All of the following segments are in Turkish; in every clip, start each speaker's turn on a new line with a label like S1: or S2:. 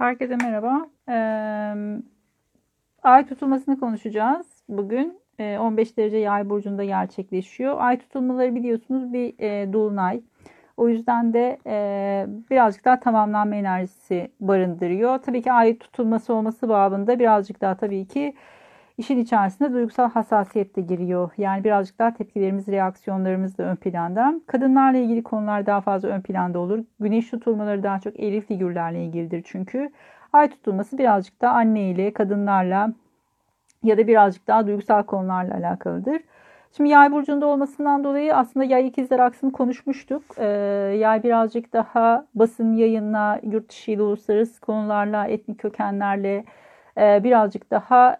S1: Herkese merhaba. Ee, ay tutulmasını konuşacağız bugün. Ee, 15 derece yay burcunda gerçekleşiyor. Ay tutulmaları biliyorsunuz bir e, dolunay. O yüzden de e, birazcık daha tamamlanma enerjisi barındırıyor. Tabii ki ay tutulması olması babında birazcık daha tabii ki işin içerisinde duygusal hassasiyet de giriyor. Yani birazcık daha tepkilerimiz, reaksiyonlarımız da ön planda. Kadınlarla ilgili konular daha fazla ön planda olur. Güneş tutulmaları daha çok eril figürlerle ilgilidir çünkü. Ay tutulması birazcık da anne ile, kadınlarla ya da birazcık daha duygusal konularla alakalıdır. Şimdi yay burcunda olmasından dolayı aslında yay ikizler aksını konuşmuştuk. Ee, yay birazcık daha basın yayınla, yurt dışı ile uluslararası konularla, etnik kökenlerle, birazcık daha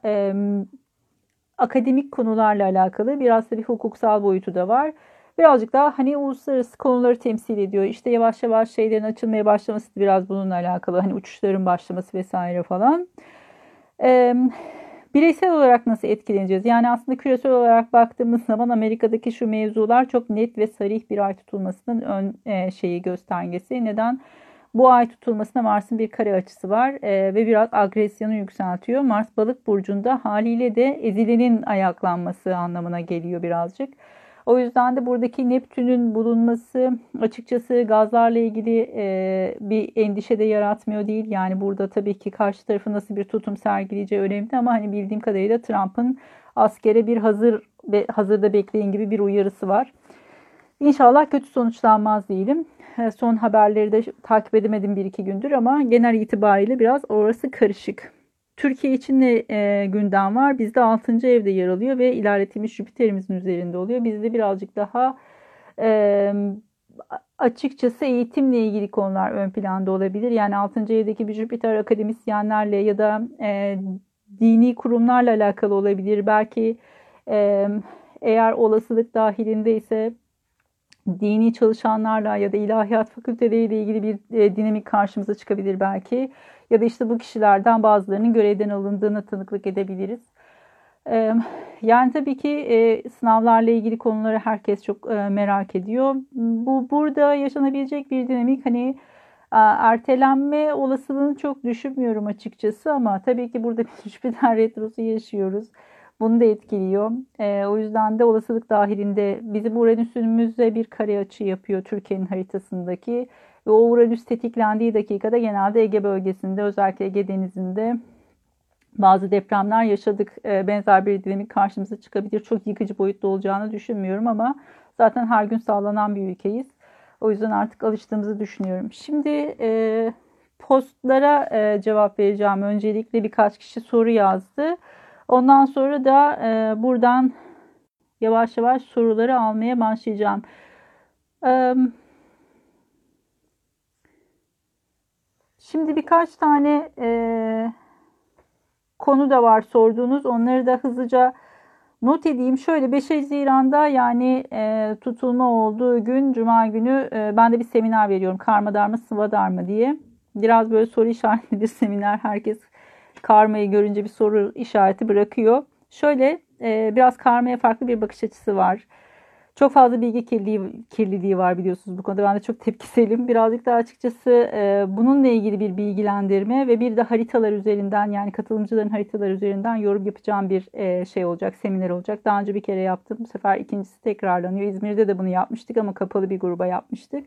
S1: akademik konularla alakalı biraz da bir hukuksal boyutu da var. Birazcık daha hani uluslararası konuları temsil ediyor. İşte yavaş yavaş şeylerin açılmaya başlaması biraz bununla alakalı. Hani uçuşların başlaması vesaire falan. Ee, bireysel olarak nasıl etkileneceğiz? Yani aslında küresel olarak baktığımız zaman Amerika'daki şu mevzular çok net ve sarih bir ay tutulmasının ön e, şeyi göstergesi. Neden? Bu ay tutulmasına Mars'ın bir kare açısı var e, ve biraz agresyonu yükseltiyor. Mars balık burcunda haliyle de ezilenin ayaklanması anlamına geliyor birazcık. O yüzden de buradaki Neptün'ün bulunması açıkçası gazlarla ilgili e, bir endişe de yaratmıyor değil. Yani burada tabii ki karşı tarafı nasıl bir tutum sergileyeceği önemli ama hani bildiğim kadarıyla Trump'ın askere bir hazır ve hazırda bekleyin gibi bir uyarısı var. İnşallah kötü sonuçlanmaz diyelim. E, son haberleri de takip edemedim bir iki gündür ama genel itibariyle biraz orası karışık. Türkiye için de e, gündem var. Bizde 6. evde yer alıyor ve ilerletilmiş Jüpiter'imizin üzerinde oluyor. Bizde birazcık daha e, açıkçası eğitimle ilgili konular ön planda olabilir. Yani 6. evdeki bir Jüpiter akademisyenlerle ya da e, dini kurumlarla alakalı olabilir. Belki e, eğer olasılık dahilinde ise dini çalışanlarla ya da ilahiyat fakülteleriyle ilgili bir e, dinamik karşımıza çıkabilir belki. Ya da işte bu kişilerden bazılarının görevden alındığını tanıklık edebiliriz. Yani tabii ki e, sınavlarla ilgili konuları herkes çok e, merak ediyor. Bu burada yaşanabilecek bir dinamik hani ertelenme olasılığını çok düşünmüyorum açıkçası ama tabii ki burada bir Jüpiter retrosu yaşıyoruz. Bunu da etkiliyor. E, o yüzden de olasılık dahilinde bizim Uranüs'ümüzde bir kare açı yapıyor Türkiye'nin haritasındaki. Ve o Uranüs tetiklendiği dakikada genelde Ege bölgesinde özellikle Ege Denizi'nde bazı depremler yaşadık. E, benzer bir dinamik karşımıza çıkabilir. Çok yıkıcı boyutta olacağını düşünmüyorum ama zaten her gün sağlanan bir ülkeyiz. O yüzden artık alıştığımızı düşünüyorum. Şimdi e, postlara e, cevap vereceğim. Öncelikle birkaç kişi soru yazdı. Ondan sonra da e, buradan yavaş yavaş soruları almaya başlayacağım. E, şimdi birkaç tane e, konu da var sorduğunuz. Onları da hızlıca not edeyim. Şöyle 5 Haziran'da yani e, tutulma olduğu gün Cuma günü e, ben de bir seminer veriyorum. Karma Darma Sıva Darma diye. Biraz böyle soru işaretli bir seminer. Herkes karmayı görünce bir soru işareti bırakıyor. Şöyle e, biraz karmaya farklı bir bakış açısı var. Çok fazla bilgi kirliliği, kirliliği var biliyorsunuz bu konuda. Ben de çok tepkiselim. Birazcık da açıkçası e, bununla ilgili bir bilgilendirme ve bir de haritalar üzerinden yani katılımcıların haritalar üzerinden yorum yapacağım bir e, şey olacak, seminer olacak. Daha önce bir kere yaptım. Bu sefer ikincisi tekrarlanıyor. İzmir'de de bunu yapmıştık ama kapalı bir gruba yapmıştık.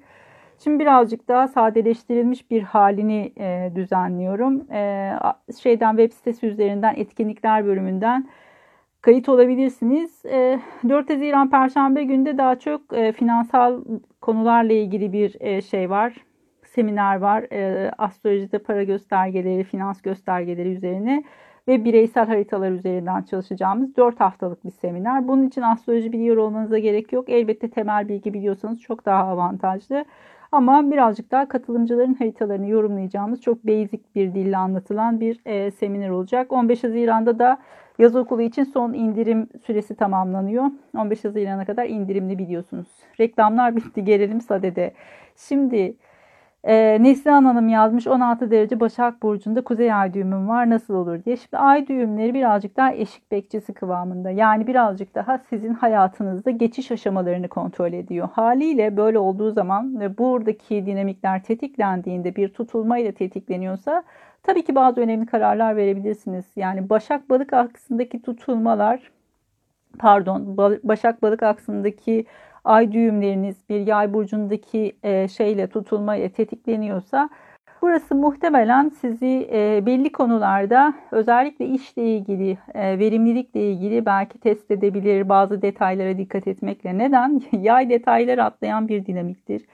S1: Şimdi birazcık daha sadeleştirilmiş bir halini e, düzenliyorum. E, şeyden web sitesi üzerinden etkinlikler bölümünden kayıt olabilirsiniz. E, 4 Haziran Perşembe günde daha çok e, finansal konularla ilgili bir e, şey var. Seminer var. E, astrolojide para göstergeleri, finans göstergeleri üzerine ve bireysel haritalar üzerinden çalışacağımız 4 haftalık bir seminer. Bunun için astroloji biliyor olmanıza gerek yok. Elbette temel bilgi biliyorsanız çok daha avantajlı. Ama birazcık daha katılımcıların haritalarını yorumlayacağımız çok basic bir dille anlatılan bir e, seminer olacak. 15 Haziran'da da yaz okulu için son indirim süresi tamamlanıyor. 15 Haziran'a kadar indirimli biliyorsunuz. Reklamlar bitti gelelim sadede. Şimdi Ee, Neslihan Hanım yazmış 16 derece Başak Burcu'nda kuzey ay düğümüm var nasıl olur diye. Şimdi ay düğümleri birazcık daha eşik bekçisi kıvamında. Yani birazcık daha sizin hayatınızda geçiş aşamalarını kontrol ediyor. Haliyle böyle olduğu zaman ve buradaki dinamikler tetiklendiğinde bir tutulmayla tetikleniyorsa tabii ki bazı önemli kararlar verebilirsiniz. Yani Başak Balık aksındaki tutulmalar pardon Başak Balık aksındaki ay düğümleriniz bir yay burcundaki e, şeyle tutulma ile tetikleniyorsa burası muhtemelen sizi e, belli konularda özellikle işle ilgili, e, verimlilikle ilgili belki test edebilir. Bazı detaylara dikkat etmekle. Neden? Yay detayları atlayan bir dinamiktir.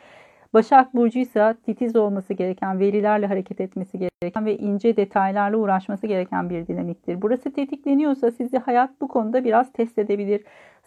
S1: Başak Burcu ise titiz olması gereken, verilerle hareket etmesi gereken ve ince detaylarla uğraşması gereken bir dinamiktir. Burası tetikleniyorsa sizi hayat bu konuda biraz test edebilir.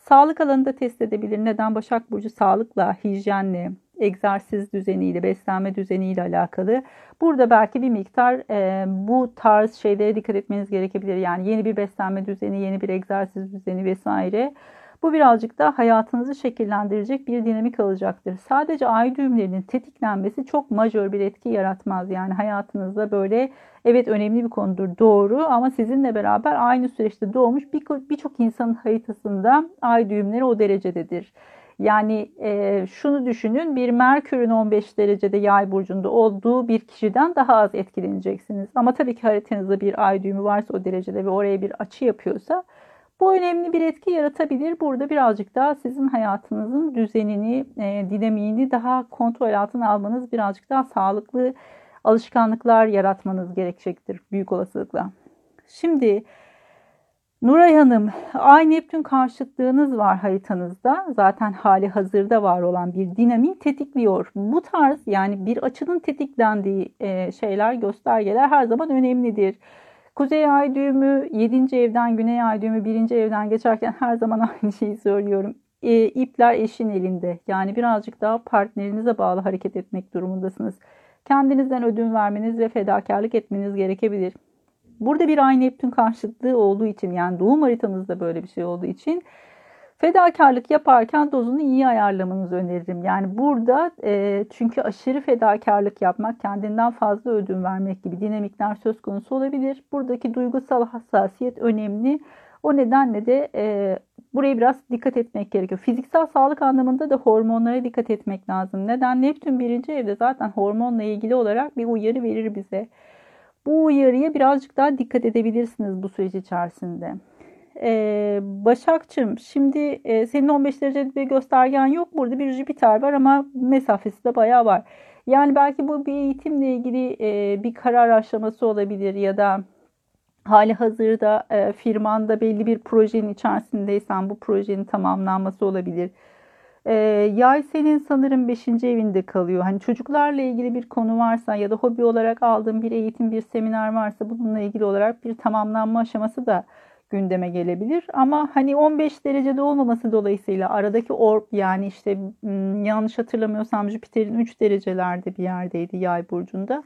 S1: Sağlık alanında test edebilir. Neden? Başak Burcu sağlıkla, hijyenle, egzersiz düzeniyle, beslenme düzeniyle alakalı. Burada belki bir miktar e, bu tarz şeylere dikkat etmeniz gerekebilir. Yani yeni bir beslenme düzeni, yeni bir egzersiz düzeni vesaire. Bu birazcık da hayatınızı şekillendirecek bir dinamik alacaktır. Sadece ay düğümlerinin tetiklenmesi çok majör bir etki yaratmaz. Yani hayatınızda böyle evet önemli bir konudur doğru ama sizinle beraber aynı süreçte doğmuş birçok insanın haritasında ay düğümleri o derecededir. Yani e, şunu düşünün bir Merkür'ün 15 derecede yay burcunda olduğu bir kişiden daha az etkileneceksiniz. Ama tabii ki haritanızda bir ay düğümü varsa o derecede ve oraya bir açı yapıyorsa bu önemli bir etki yaratabilir. Burada birazcık daha sizin hayatınızın düzenini, e, dinamiğini daha kontrol altına almanız, birazcık daha sağlıklı alışkanlıklar yaratmanız gerekecektir büyük olasılıkla. Şimdi Nuray Hanım, Ay Neptün karşıtlığınız var haritanızda. Zaten hali hazırda var olan bir dinamiği tetikliyor. Bu tarz yani bir açının tetiklendiği e, şeyler, göstergeler her zaman önemlidir. Kuzey ay düğümü 7. evden güney ay düğümü 1. evden geçerken her zaman aynı şeyi söylüyorum. E, ipler eşin elinde. Yani birazcık daha partnerinize bağlı hareket etmek durumundasınız. Kendinizden ödün vermeniz ve fedakarlık etmeniz gerekebilir. Burada bir ay Neptün karşıtlığı olduğu için yani doğum haritanızda böyle bir şey olduğu için Fedakarlık yaparken dozunu iyi ayarlamanızı öneririm. Yani burada e, çünkü aşırı fedakarlık yapmak, kendinden fazla ödün vermek gibi dinamikler söz konusu olabilir. Buradaki duygusal hassasiyet önemli. O nedenle de e, buraya biraz dikkat etmek gerekiyor. Fiziksel sağlık anlamında da hormonlara dikkat etmek lazım. Neden? Neptün birinci evde zaten hormonla ilgili olarak bir uyarı verir bize. Bu uyarıya birazcık daha dikkat edebilirsiniz bu süreç içerisinde. Ee, Başakçım şimdi e, senin 15 derece bir göstergen yok. Burada bir Jüpiter var ama mesafesi de bayağı var. Yani belki bu bir eğitimle ilgili e, bir karar aşaması olabilir ya da hali hazırda e, firmanda belli bir projenin içerisindeysen bu projenin tamamlanması olabilir. E, yay senin sanırım 5. evinde kalıyor. Hani çocuklarla ilgili bir konu varsa ya da hobi olarak aldığın bir eğitim, bir seminer varsa bununla ilgili olarak bir tamamlanma aşaması da gündeme gelebilir. Ama hani 15 derecede olmaması dolayısıyla aradaki orb yani işte yanlış hatırlamıyorsam Jüpiter'in 3 derecelerde bir yerdeydi yay burcunda.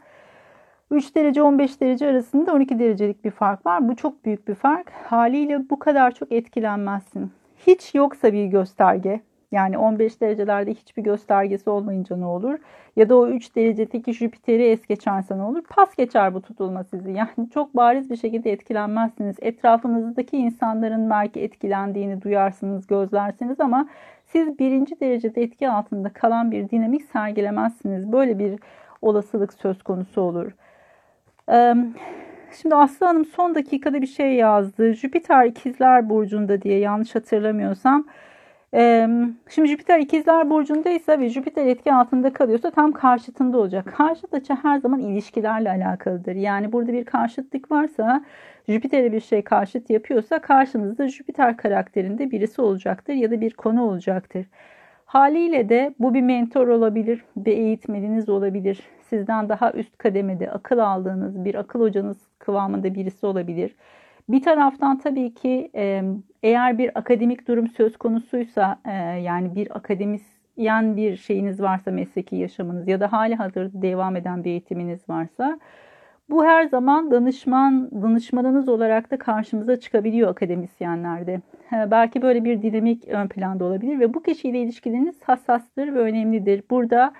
S1: 3 derece 15 derece arasında 12 derecelik bir fark var. Bu çok büyük bir fark. Haliyle bu kadar çok etkilenmezsin. Hiç yoksa bir gösterge yani 15 derecelerde hiçbir göstergesi olmayınca ne olur? Ya da o 3 derecedeki Jüpiter'i es geçerse ne olur? Pas geçer bu tutulma sizi. Yani çok bariz bir şekilde etkilenmezsiniz. Etrafınızdaki insanların belki etkilendiğini duyarsınız, gözlersiniz ama siz birinci derecede etki altında kalan bir dinamik sergilemezsiniz. Böyle bir olasılık söz konusu olur. Şimdi Aslı Hanım son dakikada bir şey yazdı. Jüpiter ikizler burcunda diye yanlış hatırlamıyorsam. Şimdi Jüpiter ikizler burcundaysa ve Jüpiter etki altında kalıyorsa tam karşıtında olacak. Karşıt açı her zaman ilişkilerle alakalıdır. Yani burada bir karşıtlık varsa Jüpiter'e bir şey karşıt yapıyorsa karşınızda Jüpiter karakterinde birisi olacaktır ya da bir konu olacaktır. Haliyle de bu bir mentor olabilir, bir eğitmeniniz olabilir. Sizden daha üst kademede akıl aldığınız bir akıl hocanız kıvamında birisi olabilir. Bir taraftan tabii ki eğer bir akademik durum söz konusuysa yani bir akademisyen bir şeyiniz varsa mesleki yaşamınız ya da hali hazırda devam eden bir eğitiminiz varsa bu her zaman danışman, danışmanınız olarak da karşımıza çıkabiliyor akademisyenlerde. Belki böyle bir dinamik ön planda olabilir ve bu kişiyle ilişkileriniz hassastır ve önemlidir. Burada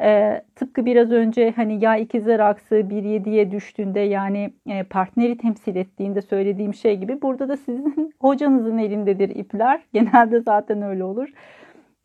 S1: E, tıpkı biraz önce hani ya ikizler aksı 1-7'ye düştüğünde yani e, partneri temsil ettiğinde söylediğim şey gibi burada da sizin hocanızın elindedir ipler. Genelde zaten öyle olur.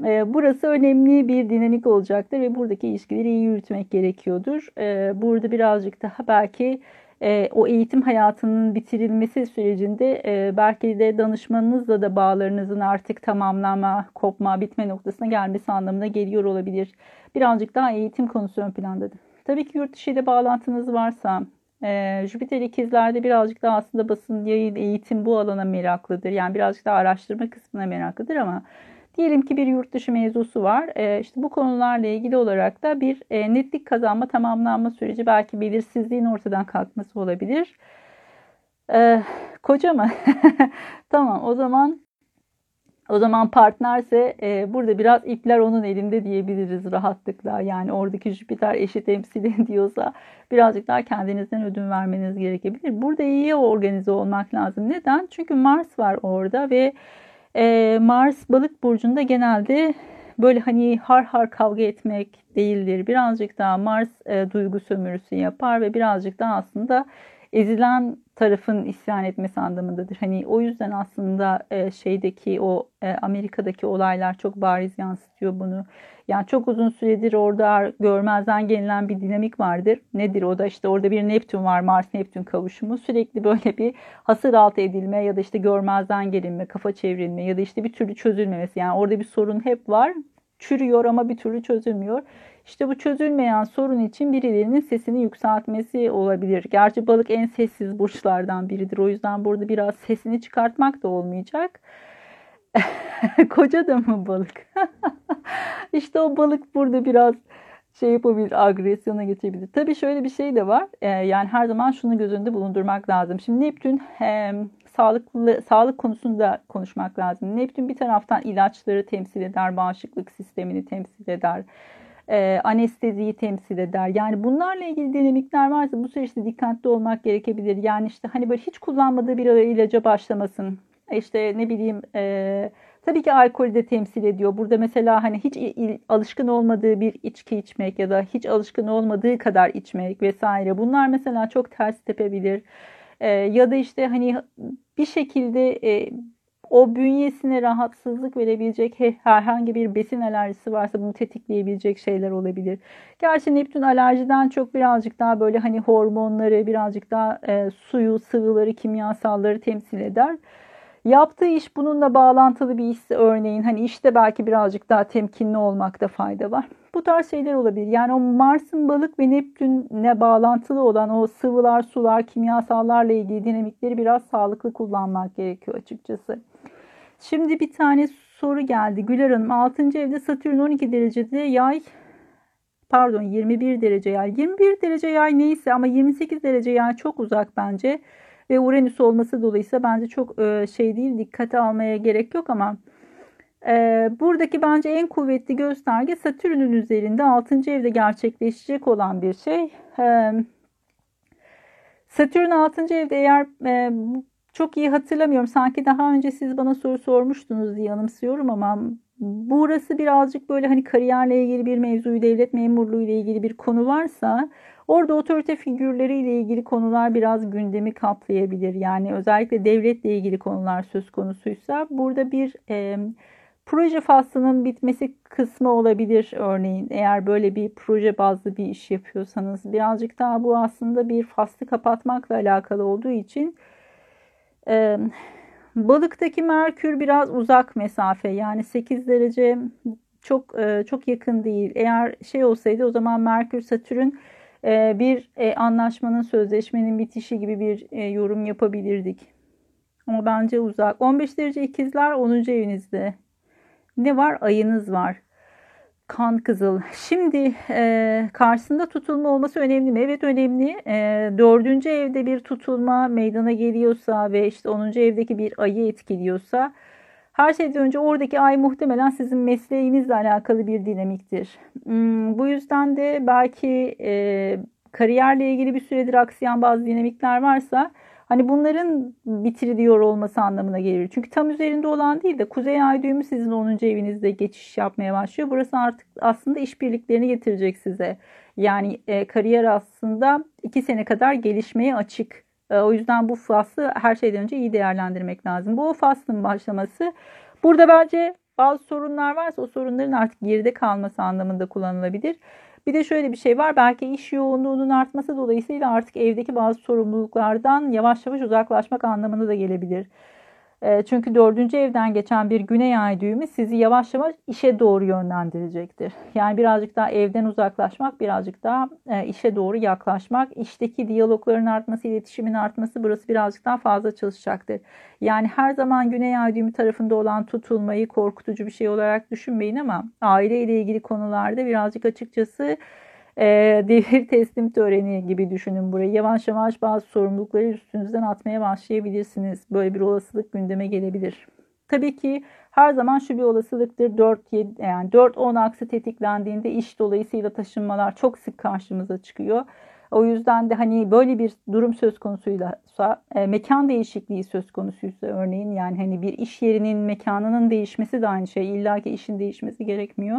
S1: E, burası önemli bir dinamik olacaktır ve buradaki ilişkileri iyi yürütmek gerekiyordur. E, burada birazcık daha belki e, o eğitim hayatının bitirilmesi sürecinde e, belki de danışmanınızla da bağlarınızın artık tamamlanma, kopma, bitme noktasına gelmesi anlamına geliyor olabilir. Birazcık daha eğitim konusu ön plandadır. Tabii ki yurt dışı ile bağlantınız varsa, e, Jüpiter ikizlerde birazcık daha aslında basın, yayın, eğitim bu alana meraklıdır. Yani birazcık daha araştırma kısmına meraklıdır ama Diyelim ki bir yurt dışı mevzusu var. E, işte bu konularla ilgili olarak da bir e, netlik kazanma, tamamlanma süreci belki belirsizliğin ortadan kalkması olabilir. E, koca mı? tamam o zaman o zaman partnerse e, burada biraz ipler onun elinde diyebiliriz rahatlıkla. Yani oradaki Jüpiter eşi temsil ediyorsa birazcık daha kendinizden ödün vermeniz gerekebilir. Burada iyi organize olmak lazım. Neden? Çünkü Mars var orada ve e, Mars balık burcunda genelde böyle hani har har kavga etmek değildir. Birazcık daha Mars e, duygu sömürüsü yapar ve birazcık daha aslında ezilen tarafın isyan etmesi anlamındadır. Hani o yüzden aslında e, şeydeki o e, Amerika'daki olaylar çok bariz yansıtıyor bunu. Yani çok uzun süredir orada görmezden gelinen bir dinamik vardır. Nedir o da işte orada bir Neptün var, Mars-Neptün kavuşumu. Sürekli böyle bir hasır altı edilme ya da işte görmezden gelinme, kafa çevrilme ya da işte bir türlü çözülmemesi. Yani orada bir sorun hep var. Çürüyor ama bir türlü çözülmüyor. İşte bu çözülmeyen sorun için birilerinin sesini yükseltmesi olabilir. Gerçi balık en sessiz burçlardan biridir. O yüzden burada biraz sesini çıkartmak da olmayacak. Koca da mı balık? İşte o balık burada biraz şey yapabilir, agresyona geçebilir. Tabii şöyle bir şey de var. Ee, yani her zaman şunu göz önünde bulundurmak lazım. Şimdi Neptün e, sağlıklı sağlık konusunda konuşmak lazım. Neptün bir taraftan ilaçları temsil eder, bağışıklık sistemini temsil eder e, anesteziyi temsil eder. Yani bunlarla ilgili dinamikler varsa bu süreçte dikkatli olmak gerekebilir. Yani işte hani böyle hiç kullanmadığı bir ilaca başlamasın. İşte ne bileyim e, tabii ki alkolü de temsil ediyor. Burada mesela hani hiç alışkın olmadığı bir içki içmek ya da hiç alışkın olmadığı kadar içmek vesaire. Bunlar mesela çok ters tepebilir. E, ya da işte hani bir şekilde e, o bünyesine rahatsızlık verebilecek herhangi bir besin alerjisi varsa bunu tetikleyebilecek şeyler olabilir. Gerçi Neptün alerjiden çok birazcık daha böyle hani hormonları, birazcık daha e, suyu, sıvıları, kimyasalları temsil eder. Yaptığı iş bununla bağlantılı bir iş örneğin hani işte belki birazcık daha temkinli olmakta fayda var. Bu tarz şeyler olabilir. Yani o Mars'ın balık ve Neptün'le bağlantılı olan o sıvılar, sular, kimyasallarla ilgili dinamikleri biraz sağlıklı kullanmak gerekiyor açıkçası. Şimdi bir tane soru geldi. Güler Hanım 6. evde Satürn 12 derecede yay pardon 21 derece yay. 21 derece yay neyse ama 28 derece yay çok uzak bence. Ve Uranüs olması dolayısıyla bence çok e, şey değil dikkate almaya gerek yok ama e, buradaki bence en kuvvetli gösterge Satürn'ün üzerinde 6. evde gerçekleşecek olan bir şey. E, Satürn 6. evde eğer çok iyi hatırlamıyorum. Sanki daha önce siz bana soru sormuştunuz diye anımsıyorum ama burası birazcık böyle hani kariyerle ilgili bir mevzuyu, devlet memurluğu ile ilgili bir konu varsa orada otorite figürleriyle ilgili konular biraz gündemi kaplayabilir. Yani özellikle devletle ilgili konular söz konusuysa burada bir e, proje faslının bitmesi kısmı olabilir örneğin. Eğer böyle bir proje bazlı bir iş yapıyorsanız birazcık daha bu aslında bir faslı kapatmakla alakalı olduğu için ee, balıktaki Merkür biraz uzak mesafe yani 8 derece çok e, çok yakın değil. Eğer şey olsaydı o zaman Merkür Satürn e, bir e, anlaşmanın sözleşmenin bitişi gibi bir e, yorum yapabilirdik. Ama bence uzak. 15 derece ikizler 10. evinizde. Ne var? Ayınız var kan kızıl. Şimdi e, karşısında tutulma olması önemli mi? Evet önemli. E, dördüncü evde bir tutulma meydana geliyorsa ve işte onuncu evdeki bir ayı etkiliyorsa her şeyden önce oradaki ay muhtemelen sizin mesleğinizle alakalı bir dinamiktir. Hmm, bu yüzden de belki e, kariyerle ilgili bir süredir aksayan bazı dinamikler varsa Hani bunların bitiriliyor olması anlamına gelir. Çünkü tam üzerinde olan değil de kuzey ay düğümü sizin 10. evinizde geçiş yapmaya başlıyor. Burası artık aslında işbirliklerini getirecek size. Yani e, kariyer aslında 2 sene kadar gelişmeye açık. E, o yüzden bu faslı her şeyden önce iyi değerlendirmek lazım. Bu faslın başlaması. Burada bence bazı sorunlar varsa o sorunların artık geride kalması anlamında kullanılabilir. Bir de şöyle bir şey var. Belki iş yoğunluğunun artması dolayısıyla artık evdeki bazı sorumluluklardan yavaş yavaş uzaklaşmak anlamına da gelebilir. Ee, çünkü dördüncü evden geçen bir güney ay düğümü sizi yavaş yavaş işe doğru yönlendirecektir. Yani birazcık daha evden uzaklaşmak, birazcık daha e, işe doğru yaklaşmak, işteki diyalogların artması, iletişimin artması burası birazcık daha fazla çalışacaktır. Yani her zaman güney ay düğümü tarafında olan tutulmayı korkutucu bir şey olarak düşünmeyin ama aile ile ilgili konularda birazcık açıkçası e, devir teslim töreni gibi düşünün burayı. Yavaş yavaş bazı sorumlulukları üstünüzden atmaya başlayabilirsiniz. Böyle bir olasılık gündeme gelebilir. Tabii ki her zaman şu bir olasılıktır. 4 7 yani 4 10 aksı tetiklendiğinde iş dolayısıyla taşınmalar çok sık karşımıza çıkıyor. O yüzden de hani böyle bir durum söz konusuyla e, mekan değişikliği söz konusuysa örneğin yani hani bir iş yerinin mekanının değişmesi de aynı şey. İlla ki işin değişmesi gerekmiyor.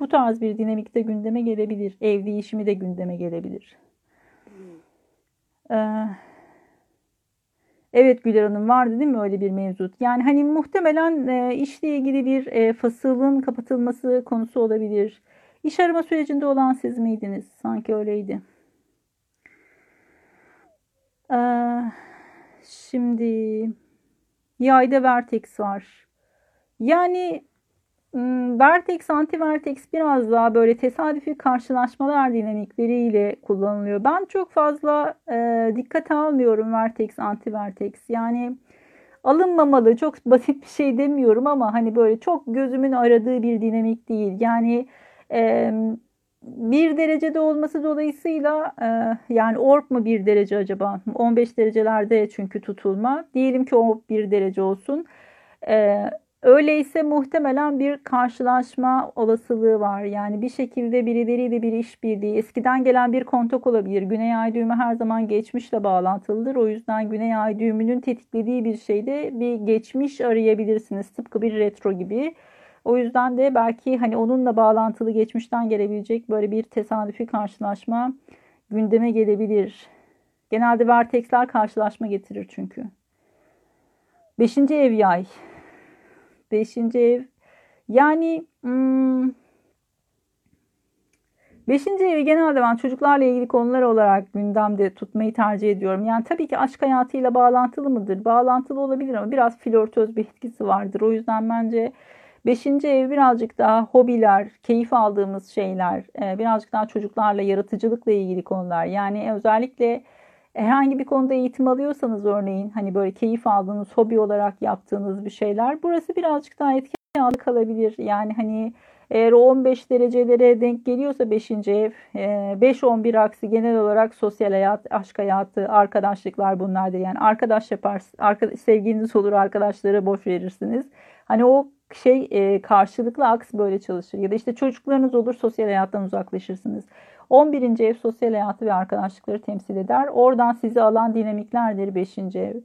S1: Bu tarz bir dinamikte gündeme gelebilir. Ev değişimi de gündeme gelebilir. Ee, evet Güler Hanım vardı değil mi öyle bir mevcut? Yani hani muhtemelen e, işle ilgili bir e, fasılın kapatılması konusu olabilir. İş arama sürecinde olan siz miydiniz? Sanki öyleydi. Ee, şimdi yayda vertex var. Yani Hmm, vertex, anti-vertex biraz daha böyle tesadüfi karşılaşmalar dinamikleriyle kullanılıyor. Ben çok fazla e, dikkate almıyorum vertex, anti-vertex. Yani alınmamalı, çok basit bir şey demiyorum ama hani böyle çok gözümün aradığı bir dinamik değil. Yani e, bir derecede olması dolayısıyla e, yani orp mu bir derece acaba? 15 derecelerde çünkü tutulma. Diyelim ki o bir derece olsun. E, Öyleyse muhtemelen bir karşılaşma olasılığı var. Yani bir şekilde birileriyle bir işbirliği, eskiden gelen bir kontak olabilir. Güney ay düğümü her zaman geçmişle bağlantılıdır. O yüzden Güney ay düğümünün tetiklediği bir şeyde bir geçmiş arayabilirsiniz. Tıpkı bir retro gibi. O yüzden de belki hani onunla bağlantılı geçmişten gelebilecek böyle bir tesadüfi karşılaşma gündeme gelebilir. Genelde vertexler karşılaşma getirir çünkü. Beşinci ev yay. Beşinci ev. Yani hmm, beşinci evi genelde ben çocuklarla ilgili konular olarak gündemde tutmayı tercih ediyorum. Yani tabii ki aşk hayatıyla bağlantılı mıdır? Bağlantılı olabilir ama biraz flörtöz bir etkisi vardır. O yüzden bence beşinci ev birazcık daha hobiler, keyif aldığımız şeyler, e, birazcık daha çocuklarla, yaratıcılıkla ilgili konular. Yani özellikle herhangi bir konuda eğitim alıyorsanız örneğin hani böyle keyif aldığınız hobi olarak yaptığınız bir şeyler burası birazcık daha etki altında kalabilir. Yani hani eğer o 15 derecelere denk geliyorsa 5. ev 5-11 e, aksi genel olarak sosyal hayat, aşk hayatı, arkadaşlıklar bunlardır. Yani arkadaş yaparsınız, sevgiliniz olur arkadaşlara boş verirsiniz. Hani o şey e, karşılıklı aks böyle çalışır. Ya da işte çocuklarınız olur sosyal hayattan uzaklaşırsınız. 11. ev sosyal hayatı ve arkadaşlıkları temsil eder. Oradan sizi alan dinamiklerdir 5. ev.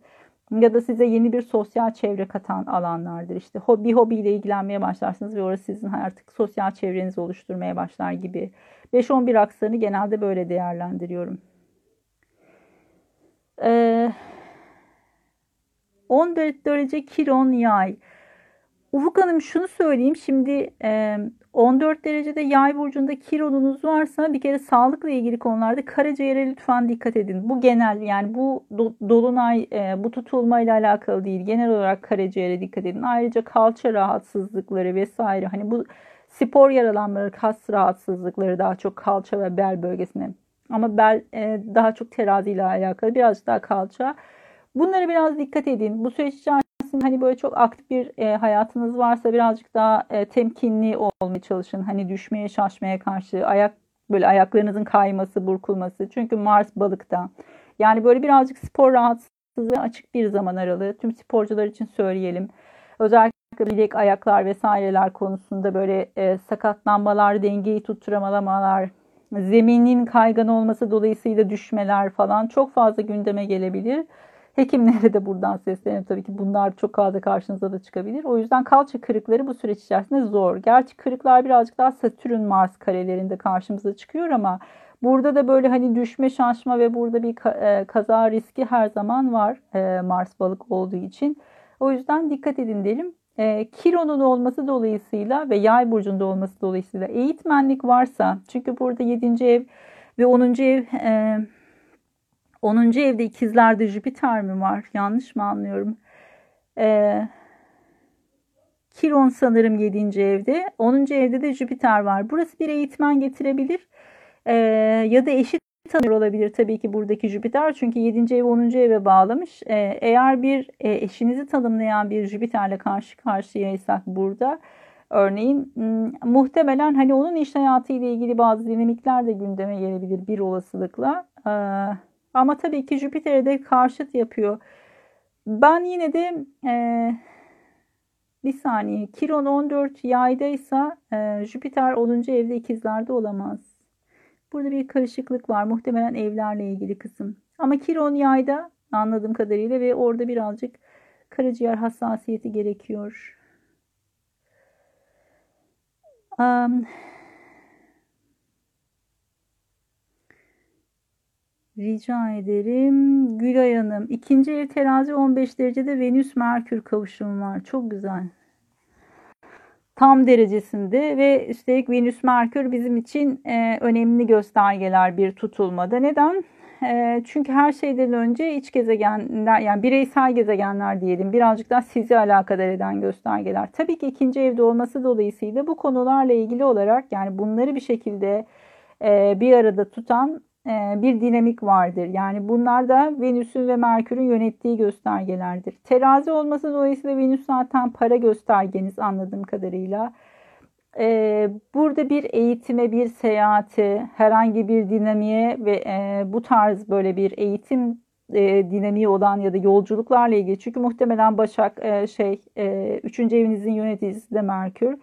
S1: Ya da size yeni bir sosyal çevre katan alanlardır. İşte bir hobiyle ilgilenmeye başlarsınız ve orası sizin artık sosyal çevrenizi oluşturmaya başlar gibi. 5-11 akslarını genelde böyle değerlendiriyorum. Ee, 14 derece Kiron yay. Ufuk Hanım şunu söyleyeyim. Şimdi 14 derecede yay burcunda kironunuz varsa bir kere sağlıkla ilgili konularda karaciğere lütfen dikkat edin. Bu genel yani bu dolunay bu tutulma ile alakalı değil. Genel olarak karaciğere dikkat edin. Ayrıca kalça rahatsızlıkları vesaire hani bu spor yaralanmaları, kas rahatsızlıkları daha çok kalça ve bel bölgesine. Ama bel daha çok terazi ile alakalı birazcık daha kalça. Bunlara biraz dikkat edin. Bu süreç içerisinde hani böyle çok aktif bir e, hayatınız varsa birazcık daha e, temkinli olmaya çalışın. Hani düşmeye, şaşmaya karşı ayak böyle ayaklarınızın kayması, burkulması. Çünkü Mars balıkta. Yani böyle birazcık spor rahatsızlığı açık bir zaman aralığı. Tüm sporcular için söyleyelim. Özellikle bilek, ayaklar vesaireler konusunda böyle e, sakatlanmalar, dengeyi tutturamamalar, zeminin kaygan olması dolayısıyla düşmeler falan çok fazla gündeme gelebilir. Hekimlere de buradan sesleniyorum. Tabii ki bunlar çok fazla karşınıza da çıkabilir. O yüzden kalça kırıkları bu süreç içerisinde zor. Gerçi kırıklar birazcık daha Satürn Mars karelerinde karşımıza çıkıyor ama burada da böyle hani düşme şaşma ve burada bir e, kaza riski her zaman var e, Mars balık olduğu için. O yüzden dikkat edin derim. E, Kiron'un olması dolayısıyla ve Yay burcunda olması dolayısıyla eğitmenlik varsa çünkü burada 7. ev ve 10. ev 10. evde ikizlerde Jüpiter mi var? Yanlış mı anlıyorum? Ee, Kiron sanırım 7. evde. 10. evde de Jüpiter var. Burası bir eğitmen getirebilir. Ee, ya da eşit tanır olabilir tabii ki buradaki Jüpiter. Çünkü 7. ev 10. eve bağlamış. Ee, eğer bir e, eşinizi tanımlayan bir Jüpiter'le karşı karşıyaysak burada örneğin muhtemelen hani onun iş hayatı ile ilgili bazı dinamikler de gündeme gelebilir bir olasılıkla. Ee, ama tabii ki Jüpiter'e de karşıt yapıyor. Ben yine de e, bir saniye. Kiron 14 yaydaysa e, Jüpiter 10. evde ikizlerde olamaz. Burada bir karışıklık var. Muhtemelen evlerle ilgili kısım. Ama Kiron yayda anladığım kadarıyla ve orada birazcık karaciğer hassasiyeti gerekiyor. Um, Rica ederim. Gülay Hanım. İkinci ev terazi 15 derecede Venüs Merkür kavuşumu var. Çok güzel. Tam derecesinde ve üstelik Venüs Merkür bizim için e, önemli göstergeler bir tutulmada. Neden? E, çünkü her şeyden önce iç gezegenler yani bireysel gezegenler diyelim birazcık daha sizi alakadar eden göstergeler. Tabii ki ikinci evde olması dolayısıyla bu konularla ilgili olarak yani bunları bir şekilde e, bir arada tutan bir dinamik vardır. Yani bunlar da Venüs'ün ve Merkür'ün yönettiği göstergelerdir. Terazi olması dolayısıyla Venüs zaten para göstergeniz anladığım kadarıyla. E, burada bir eğitime, bir seyahate, herhangi bir dinamiğe ve e, bu tarz böyle bir eğitim dinamiği olan ya da yolculuklarla ilgili. Çünkü muhtemelen Başak şey 3. evinizin yöneticisi de Merkür.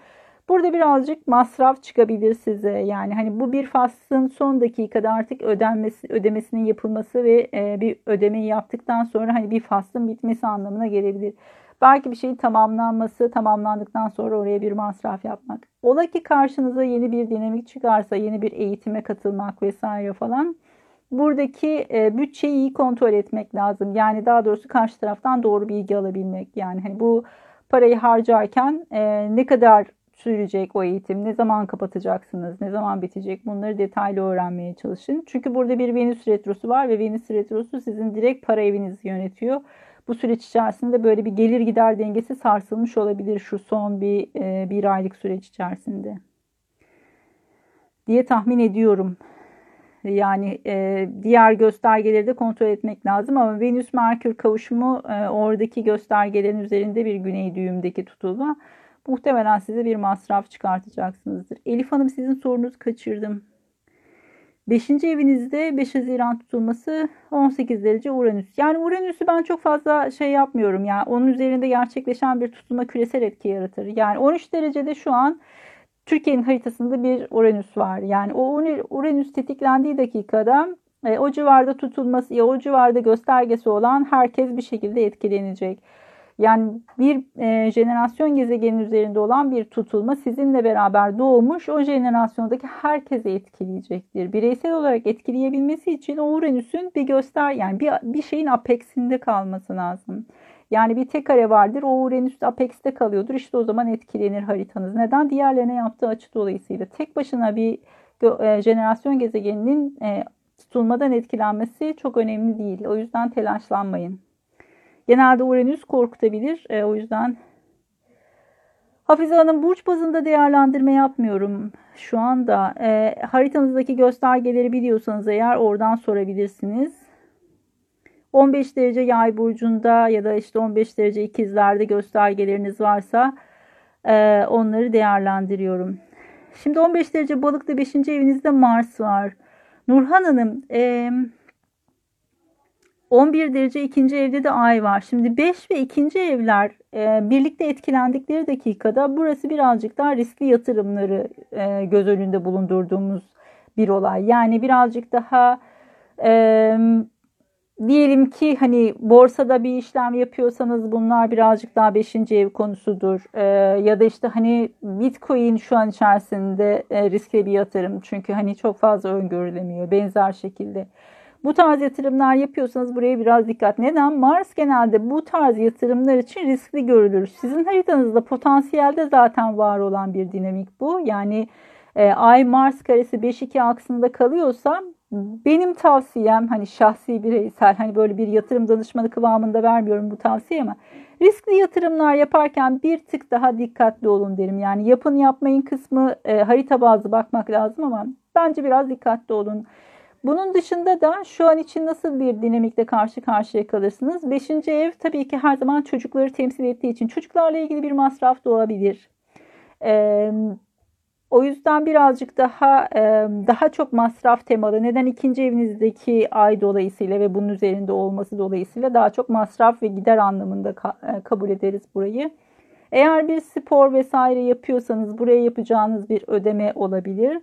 S1: Burada birazcık masraf çıkabilir size. Yani hani bu bir faslın son dakikada artık ödenmesi, ödemesinin yapılması ve e, bir ödemeyi yaptıktan sonra hani bir faslın bitmesi anlamına gelebilir. Belki bir şeyin tamamlanması, tamamlandıktan sonra oraya bir masraf yapmak. Ola ki karşınıza yeni bir dinamik çıkarsa, yeni bir eğitime katılmak vesaire falan. Buradaki e, bütçeyi iyi kontrol etmek lazım. Yani daha doğrusu karşı taraftan doğru bilgi alabilmek. Yani hani bu parayı harcarken e, ne kadar sürecek o eğitim? Ne zaman kapatacaksınız? Ne zaman bitecek? Bunları detaylı öğrenmeye çalışın. Çünkü burada bir Venüs retrosu var ve Venüs retrosu sizin direkt para evinizi yönetiyor. Bu süreç içerisinde böyle bir gelir gider dengesi sarsılmış olabilir şu son bir, e, bir aylık süreç içerisinde. Diye tahmin ediyorum. Yani e, diğer göstergeleri de kontrol etmek lazım ama Venüs Merkür kavuşumu e, oradaki göstergelerin üzerinde bir güney düğümdeki tutulma muhtemelen size bir masraf çıkartacaksınızdır. Elif Hanım sizin sorunuzu kaçırdım. 5. evinizde 5 Haziran tutulması 18 derece Uranüs. Yani Uranüs'ü ben çok fazla şey yapmıyorum. Yani onun üzerinde gerçekleşen bir tutulma küresel etki yaratır. Yani 13 derecede şu an Türkiye'nin haritasında bir Uranüs var. Yani o Uranüs tetiklendiği dakikada e, o civarda tutulması ya o civarda göstergesi olan herkes bir şekilde etkilenecek. Yani bir e, jenerasyon gezegenin üzerinde olan bir tutulma sizinle beraber doğmuş o jenerasyondaki herkese etkileyecektir. Bireysel olarak etkileyebilmesi için o Uranüs'ün bir göster yani bir, bir şeyin apexinde kalması lazım. Yani bir tek kare vardır. O Uranüs apex'te kalıyordur. İşte o zaman etkilenir haritanız. Neden? Diğerlerine yaptığı açı dolayısıyla. Tek başına bir e, jenerasyon gezegeninin e, tutulmadan etkilenmesi çok önemli değil. O yüzden telaşlanmayın. Genelde Uranüs korkutabilir. E, o yüzden Hafize Hanım burç bazında değerlendirme yapmıyorum şu anda. E, haritanızdaki göstergeleri biliyorsanız eğer oradan sorabilirsiniz. 15 derece yay burcunda ya da işte 15 derece ikizlerde göstergeleriniz varsa e, onları değerlendiriyorum. Şimdi 15 derece balıkta 5. evinizde Mars var. Nurhan Hanım e, 11 derece ikinci evde de ay var. Şimdi 5 ve ikinci evler e, birlikte etkilendikleri dakikada burası birazcık daha riskli yatırımları e, göz önünde bulundurduğumuz bir olay. Yani birazcık daha e, diyelim ki hani borsada bir işlem yapıyorsanız bunlar birazcık daha 5. ev konusudur. Ee, ya da işte hani Bitcoin şu an içerisinde e, riskli bir yatırım. Çünkü hani çok fazla öngörülemiyor benzer şekilde. Bu tarz yatırımlar yapıyorsanız buraya biraz dikkat. Neden? Mars genelde bu tarz yatırımlar için riskli görülür. Sizin haritanızda potansiyelde zaten var olan bir dinamik bu. Yani e, Ay Mars karesi 5-2 aksında kalıyorsa benim tavsiyem hani şahsi bireysel hani böyle bir yatırım danışmanı kıvamında vermiyorum bu tavsiye ama riskli yatırımlar yaparken bir tık daha dikkatli olun derim. Yani yapın yapmayın kısmı e, harita bazlı bakmak lazım ama bence biraz dikkatli olun. Bunun dışında da şu an için nasıl bir dinamikle karşı karşıya kalırsınız? Beşinci ev tabii ki her zaman çocukları temsil ettiği için çocuklarla ilgili bir masraf da olabilir. Ee, o yüzden birazcık daha e, daha çok masraf temalı. Neden ikinci evinizdeki ay dolayısıyla ve bunun üzerinde olması dolayısıyla daha çok masraf ve gider anlamında e, kabul ederiz burayı. Eğer bir spor vesaire yapıyorsanız buraya yapacağınız bir ödeme olabilir.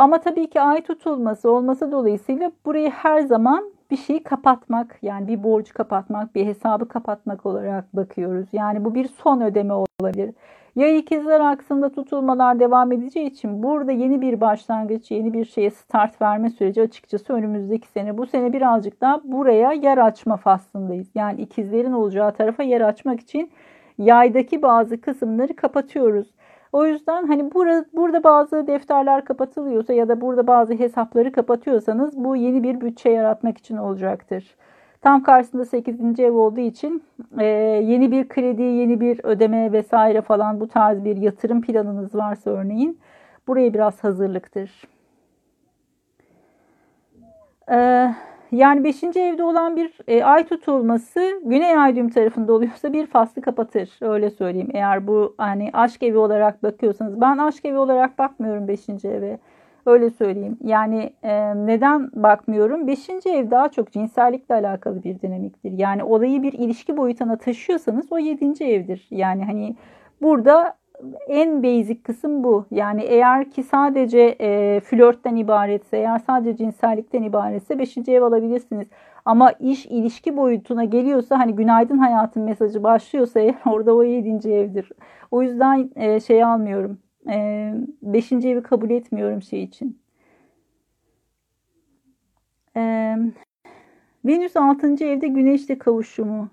S1: Ama tabii ki ay tutulması olması dolayısıyla burayı her zaman bir şeyi kapatmak yani bir borcu kapatmak, bir hesabı kapatmak olarak bakıyoruz. Yani bu bir son ödeme olabilir. Ya ikizler aksında tutulmalar devam edeceği için burada yeni bir başlangıç, yeni bir şeye start verme süreci açıkçası önümüzdeki sene. Bu sene birazcık daha buraya yer açma faslındayız. Yani ikizlerin olacağı tarafa yer açmak için yaydaki bazı kısımları kapatıyoruz. O yüzden hani burada, burada bazı defterler kapatılıyorsa ya da burada bazı hesapları kapatıyorsanız bu yeni bir bütçe yaratmak için olacaktır. Tam karşısında 8. ev olduğu için e, yeni bir kredi, yeni bir ödeme vesaire falan bu tarz bir yatırım planınız varsa örneğin buraya biraz hazırlıktır. Eee yani 5. evde olan bir e, ay tutulması Güney ay düğüm tarafında oluyorsa bir faslı kapatır. Öyle söyleyeyim. Eğer bu hani aşk evi olarak bakıyorsanız. Ben aşk evi olarak bakmıyorum 5. eve. Öyle söyleyeyim. Yani e, neden bakmıyorum? 5. ev daha çok cinsellikle alakalı bir dinamiktir. Yani olayı bir ilişki boyutuna taşıyorsanız o 7. evdir. Yani hani burada en basic kısım bu. Yani eğer ki sadece e, flörtten ibaretse, eğer sadece cinsellikten ibaretse 5. ev alabilirsiniz. Ama iş ilişki boyutuna geliyorsa hani günaydın hayatın mesajı başlıyorsa eğer orada o 7. evdir. O yüzden e, şey almıyorum. 5. E, evi kabul etmiyorum şey için. E, Venüs 6. evde güneşle kavuşumu.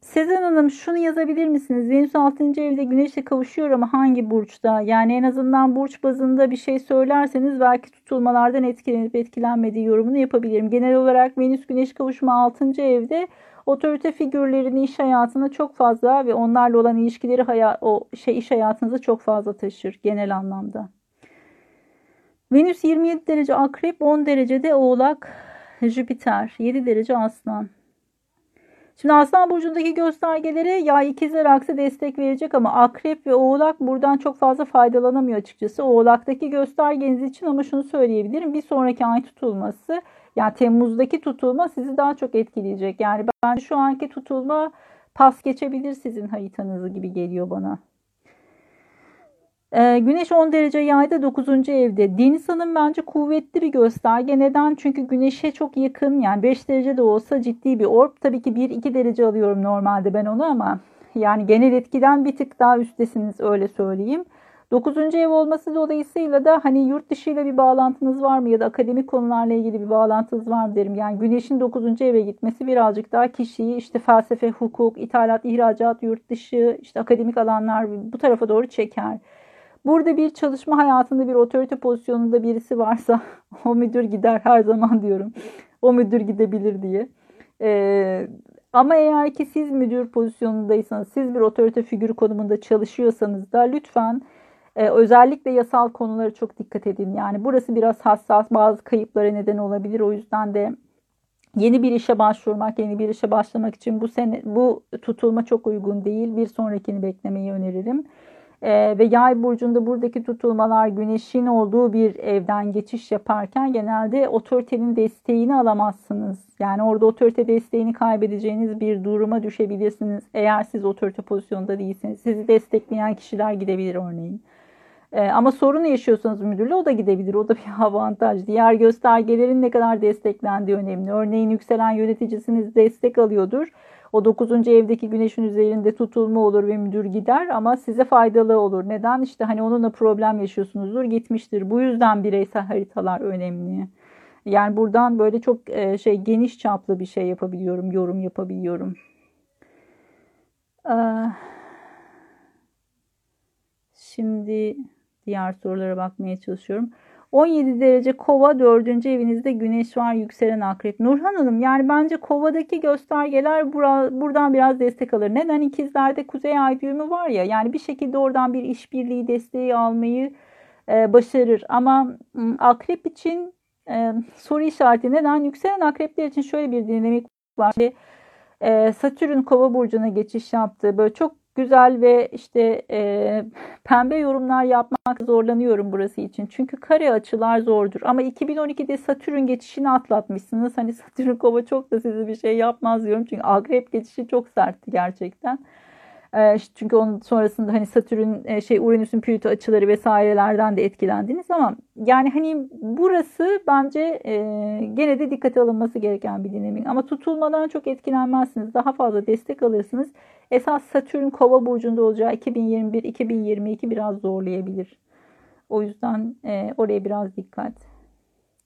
S1: Sezen Hanım şunu yazabilir misiniz? Venüs 6. evde güneşle kavuşuyor ama hangi burçta? Yani en azından burç bazında bir şey söylerseniz belki tutulmalardan etkilenip etkilenmediği yorumunu yapabilirim. Genel olarak Venüs güneş kavuşumu 6. evde otorite figürlerini iş hayatına çok fazla ve onlarla olan ilişkileri hayat, o şey iş hayatınıza çok fazla taşır genel anlamda. Venüs 27 derece akrep, 10 derecede oğlak, Jüpiter, 7 derece aslan. Şimdi Aslan Burcu'ndaki göstergelere yay ikizler aksi destek verecek ama Akrep ve Oğlak buradan çok fazla faydalanamıyor açıkçası. Oğlak'taki göstergeniz için ama şunu söyleyebilirim. Bir sonraki ay tutulması yani Temmuz'daki tutulma sizi daha çok etkileyecek. Yani ben şu anki tutulma pas geçebilir sizin haritanızı gibi geliyor bana. Ee, güneş 10 derece yayda 9. evde. Deniz Hanım bence kuvvetli bir gösterge. Neden? Çünkü güneşe çok yakın yani 5 derece de olsa ciddi bir orb. Tabii ki 1-2 derece alıyorum normalde ben onu ama yani genel etkiden bir tık daha üstesiniz öyle söyleyeyim. 9. ev olması dolayısıyla da hani yurt dışı ile bir bağlantınız var mı ya da akademik konularla ilgili bir bağlantınız var mı derim. Yani güneşin 9. eve gitmesi birazcık daha kişiyi işte felsefe, hukuk, ithalat, ihracat, yurt dışı, işte akademik alanlar bu tarafa doğru çeker. Burada bir çalışma hayatında bir otorite pozisyonunda birisi varsa o müdür gider her zaman diyorum. O müdür gidebilir diye. Ee, ama eğer ki siz müdür pozisyonundaysanız, siz bir otorite figürü konumunda çalışıyorsanız da lütfen e, özellikle yasal konulara çok dikkat edin. Yani burası biraz hassas, bazı kayıplara neden olabilir. O yüzden de yeni bir işe başvurmak, yeni bir işe başlamak için bu sene bu tutulma çok uygun değil. Bir sonrakini beklemeyi öneririm. Ee, ve yay burcunda buradaki tutulmalar güneşin olduğu bir evden geçiş yaparken genelde otoritenin desteğini alamazsınız. Yani orada otorite desteğini kaybedeceğiniz bir duruma düşebilirsiniz. Eğer siz otorite pozisyonda değilsiniz. Sizi destekleyen kişiler gidebilir örneğin. E, ama sorun yaşıyorsanız müdürle o da gidebilir. O da bir avantaj. Diğer göstergelerin ne kadar desteklendiği önemli. Örneğin yükselen yöneticisiniz destek alıyordur. O 9. evdeki güneşin üzerinde tutulma olur ve müdür gider ama size faydalı olur. Neden? İşte hani onunla problem yaşıyorsunuzdur gitmiştir. Bu yüzden bireysel haritalar önemli. Yani buradan böyle çok e, şey geniş çaplı bir şey yapabiliyorum, yorum yapabiliyorum. Şimdi diğer sorulara bakmaya çalışıyorum. 17 derece kova 4. evinizde güneş var yükselen akrep. Nurhan Hanım yani bence kovadaki göstergeler bura, buradan biraz destek alır. Neden ikizlerde kuzey ay düğümü var ya yani bir şekilde oradan bir işbirliği desteği almayı e, başarır. Ama akrep için e, soru işareti neden? Yükselen akrepler için şöyle bir dinamik var. E, Satürn kova burcuna geçiş yaptı. Böyle çok güzel ve işte e, pembe yorumlar yapmak zorlanıyorum burası için. Çünkü kare açılar zordur. Ama 2012'de Satürn geçişini atlatmışsınız. Hani Satürn kova çok da size bir şey yapmaz diyorum. Çünkü akrep geçişi çok sertti gerçekten. Ee, çünkü onun sonrasında hani Satürn e, şey Uranüs'ün Plüto açıları vesairelerden de etkilendiniz ama yani hani burası bence e, gene de dikkate alınması gereken bir dinamik. Ama tutulmadan çok etkilenmezsiniz. Daha fazla destek alırsınız. Esas Satürn Kova burcunda olacağı 2021-2022 biraz zorlayabilir. O yüzden e, oraya biraz dikkat.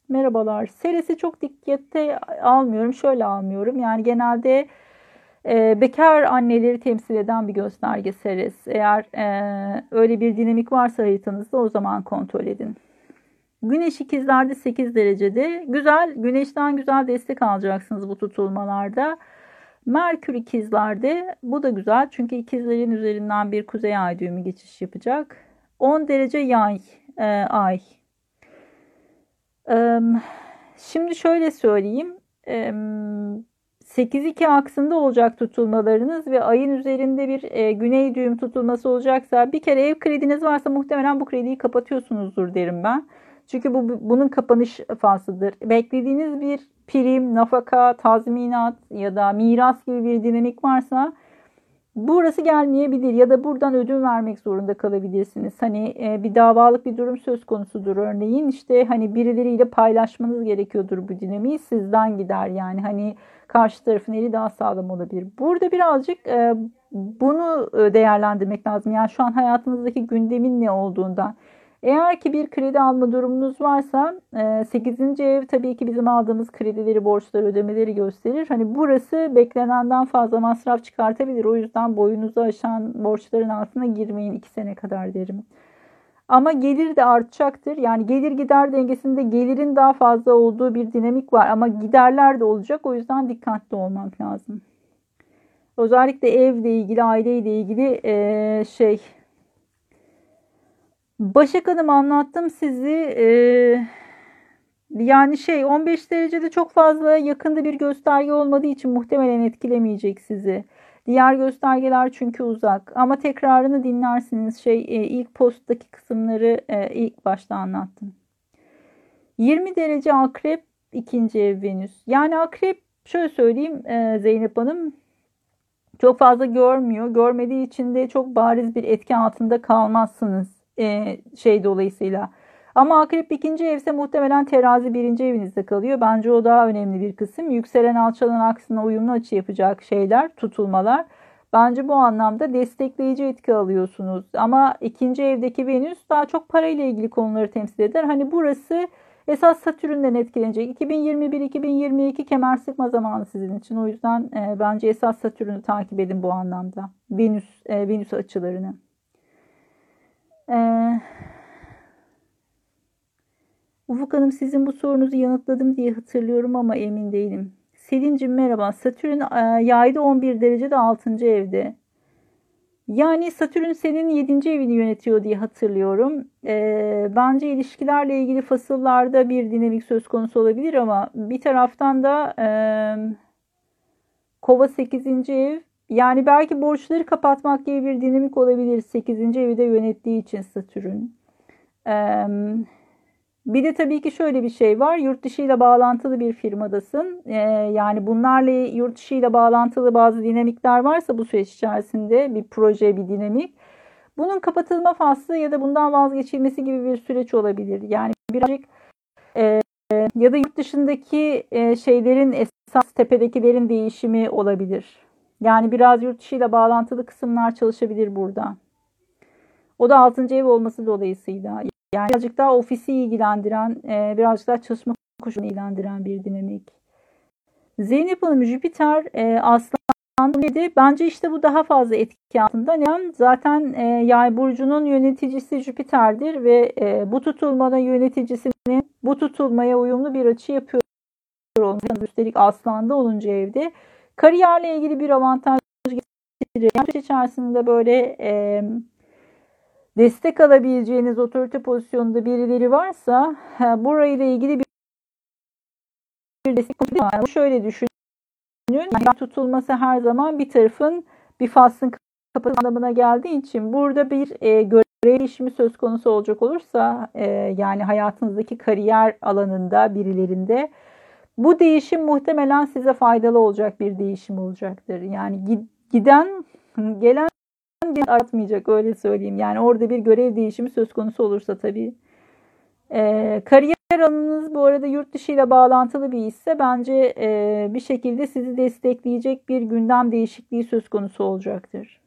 S1: Merhabalar. Seres'i çok dikkate almıyorum. Şöyle almıyorum. Yani genelde e, bekar anneleri temsil eden bir gösterge Seres. Eğer e, öyle bir dinamik varsa haritanızda o zaman kontrol edin. Güneş ikizlerde 8 derecede. Güzel, güneşten güzel destek alacaksınız bu tutulmalarda. Merkür ikizlerde bu da güzel çünkü ikizlerin üzerinden bir kuzey ay düğümü geçiş yapacak. 10 derece yay e, ay. E, şimdi şöyle söyleyeyim. E, 8-2 aksında olacak tutulmalarınız ve ayın üzerinde bir e, güney düğüm tutulması olacaksa bir kere ev krediniz varsa muhtemelen bu krediyi kapatıyorsunuzdur derim ben. Çünkü bu bunun kapanış faslıdır. Beklediğiniz bir prim, nafaka, tazminat ya da miras gibi bir dinamik varsa burası gelmeyebilir ya da buradan ödün vermek zorunda kalabilirsiniz. Hani e, bir davalık bir durum söz konusudur örneğin işte hani birileriyle paylaşmanız gerekiyordur bu dinamiği sizden gider yani hani karşı tarafın eli daha sağlam olabilir. Burada birazcık e, bunu e, değerlendirmek lazım. Yani şu an hayatınızdaki gündemin ne olduğundan. Eğer ki bir kredi alma durumunuz varsa 8. E, ev tabii ki bizim aldığımız kredileri, borçları, ödemeleri gösterir. Hani burası beklenenden fazla masraf çıkartabilir. O yüzden boyunuzu aşan borçların altına girmeyin 2 sene kadar derim. Ama gelir de artacaktır. Yani gelir gider dengesinde gelirin daha fazla olduğu bir dinamik var. Ama giderler de olacak. O yüzden dikkatli olmak lazım. Özellikle evle ilgili, aileyle ilgili e, şey Başak Hanım anlattım sizi. Ee, yani şey 15 derecede çok fazla yakında bir gösterge olmadığı için muhtemelen etkilemeyecek sizi. Diğer göstergeler çünkü uzak. Ama tekrarını dinlersiniz. Şey e, ilk posttaki kısımları e, ilk başta anlattım. 20 derece akrep ikinci ev Venüs. Yani akrep şöyle söyleyeyim e, Zeynep Hanım çok fazla görmüyor. Görmediği için de çok bariz bir etki altında kalmazsınız şey dolayısıyla. Ama akrep ikinci evse muhtemelen terazi birinci evinizde kalıyor. Bence o daha önemli bir kısım. Yükselen alçalan aksına uyumlu açı yapacak şeyler, tutulmalar. Bence bu anlamda destekleyici etki alıyorsunuz. Ama ikinci evdeki Venüs daha çok parayla ilgili konuları temsil eder. Hani burası esas Satürn'den etkilenecek. 2021-2022 kemer sıkma zamanı sizin için. O yüzden e, bence esas Satürn'ü takip edin bu anlamda. Venüs, e, Venüs açılarını. Ee, Ufuk Hanım sizin bu sorunuzu yanıtladım diye hatırlıyorum ama emin değilim. Selin'cim merhaba. Satürn e, yayda 11 derecede 6. evde. Yani Satürn senin 7. evini yönetiyor diye hatırlıyorum. E, bence ilişkilerle ilgili fasıllarda bir dinamik söz konusu olabilir ama bir taraftan da e, Kova 8. ev yani belki borçları kapatmak gibi bir dinamik olabilir 8. evi de yönettiği için Satürn. Bir de tabii ki şöyle bir şey var. Yurt dışı ile bağlantılı bir firmadasın. Yani bunlarla yurt dışı ile bağlantılı bazı dinamikler varsa bu süreç içerisinde bir proje, bir dinamik. Bunun kapatılma faslı ya da bundan vazgeçilmesi gibi bir süreç olabilir. Yani birazcık e, ya da yurt dışındaki e, şeylerin esas tepedekilerin değişimi olabilir. Yani biraz yurt dışıyla bağlantılı kısımlar çalışabilir burada. O da 6. ev olması dolayısıyla. Yani birazcık daha ofisi ilgilendiren, e, birazcık daha çalışma koşulunu ilgilendiren bir dinamik. Zeynep Hanım Jüpiter e, Aslan dedi. Bence işte bu daha fazla etki altında. Neden? Zaten e, yay burcunun yöneticisi Jüpiter'dir ve e, bu tutulmanın yöneticisinin bu tutulmaya uyumlu bir açı yapıyor. Üstelik Aslan'da 10. evde. Kariyerle ilgili bir avantaj içerisinde böyle e, destek alabileceğiniz otorite pozisyonunda birileri varsa burayla ilgili bir destek var. Şöyle düşünün. Yani tutulması her zaman bir tarafın bir faslın kapatılması anlamına geldiği için burada bir e, görev değişimi söz konusu olacak olursa e, yani hayatınızdaki kariyer alanında birilerinde bu değişim muhtemelen size faydalı olacak bir değişim olacaktır. Yani giden gelen artmayacak öyle söyleyeyim. Yani orada bir görev değişimi söz konusu olursa tabii. E, kariyer alanınız bu arada yurt dışı ile bağlantılı bir ise bence e, bir şekilde sizi destekleyecek bir gündem değişikliği söz konusu olacaktır.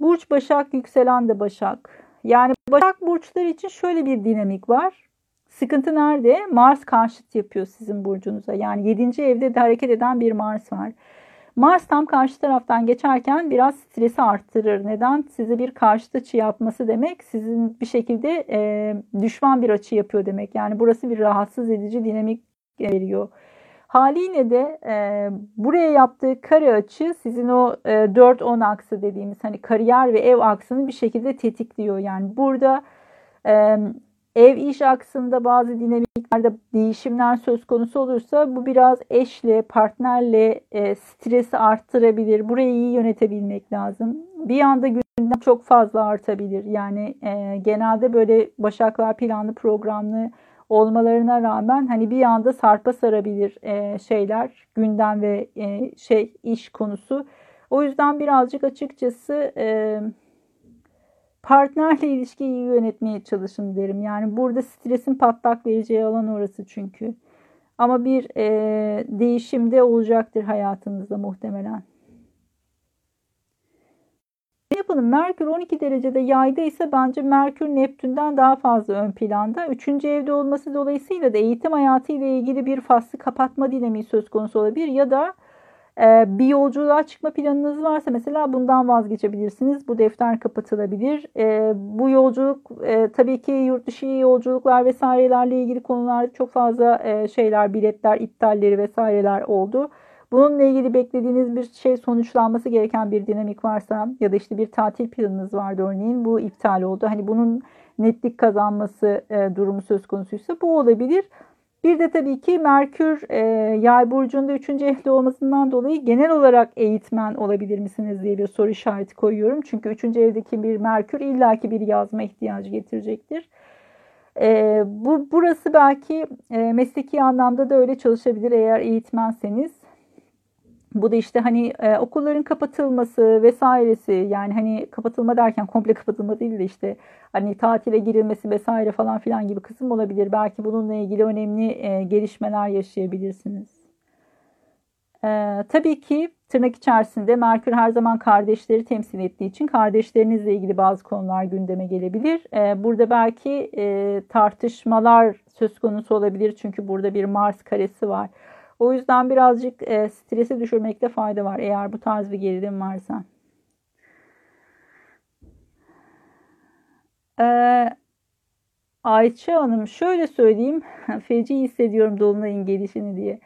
S1: Burç Başak, yükselen de Başak. Yani Başak burçları için şöyle bir dinamik var. Sıkıntı nerede? Mars karşıt yapıyor sizin burcunuza. Yani 7. evde de hareket eden bir Mars var. Mars tam karşı taraftan geçerken biraz stresi arttırır. Neden? Size bir karşıt açı yapması demek sizin bir şekilde e, düşman bir açı yapıyor demek. Yani burası bir rahatsız edici dinamik veriyor. Haliyle de e, buraya yaptığı kare açı sizin o e, 4-10 aksı dediğimiz hani kariyer ve ev aksını bir şekilde tetikliyor. Yani burada e, ev iş aksında bazı dinamiklerde değişimler söz konusu olursa bu biraz eşle, partnerle e, stresi arttırabilir. Burayı iyi yönetebilmek lazım. Bir anda gündem çok fazla artabilir. Yani e, genelde böyle başaklar planlı programlı olmalarına rağmen hani bir anda sarpa sarabilir e, şeyler, gündem ve e, şey iş konusu. O yüzden birazcık açıkçası e, partnerle ilişkiyi yönetmeye çalışın derim. Yani burada stresin patlak vereceği alan orası çünkü. Ama bir e, değişim de olacaktır hayatınızda muhtemelen. Yapalım. Merkür 12 derecede yayda ise bence Merkür Neptün'den daha fazla ön planda. Üçüncü evde olması dolayısıyla da eğitim hayatı ile ilgili bir faslı kapatma dinamiği söz konusu olabilir. Ya da bir yolculuğa çıkma planınız varsa mesela bundan vazgeçebilirsiniz. Bu defter kapatılabilir. Ee, bu yolculuk e, tabii ki yurt dışı yolculuklar vesairelerle ilgili konularda çok fazla e, şeyler, biletler, iptalleri vesaireler oldu. Bununla ilgili beklediğiniz bir şey sonuçlanması gereken bir dinamik varsa ya da işte bir tatil planınız vardı örneğin bu iptal oldu. Hani bunun netlik kazanması e, durumu söz konusuysa bu olabilir. Bir de tabii ki Merkür e, yay burcunda 3. evde olmasından dolayı genel olarak eğitmen olabilir misiniz diye bir soru işareti koyuyorum. Çünkü 3. evdeki bir Merkür illaki bir yazma ihtiyacı getirecektir. E, bu Burası belki e, mesleki anlamda da öyle çalışabilir eğer eğitmenseniz. Bu da işte hani e, okulların kapatılması vesairesi yani hani kapatılma derken komple kapatılma değil de işte hani tatile girilmesi vesaire falan filan gibi kısım olabilir. Belki bununla ilgili önemli e, gelişmeler yaşayabilirsiniz. E, tabii ki tırnak içerisinde Merkür her zaman kardeşleri temsil ettiği için kardeşlerinizle ilgili bazı konular gündeme gelebilir. E, burada belki e, tartışmalar söz konusu olabilir çünkü burada bir Mars karesi var. O yüzden birazcık e, stresi düşürmekte fayda var eğer bu tarz bir gerilim varsa. Ee, Ayça Hanım şöyle söyleyeyim. Feci hissediyorum Dolunay'ın gelişini diye.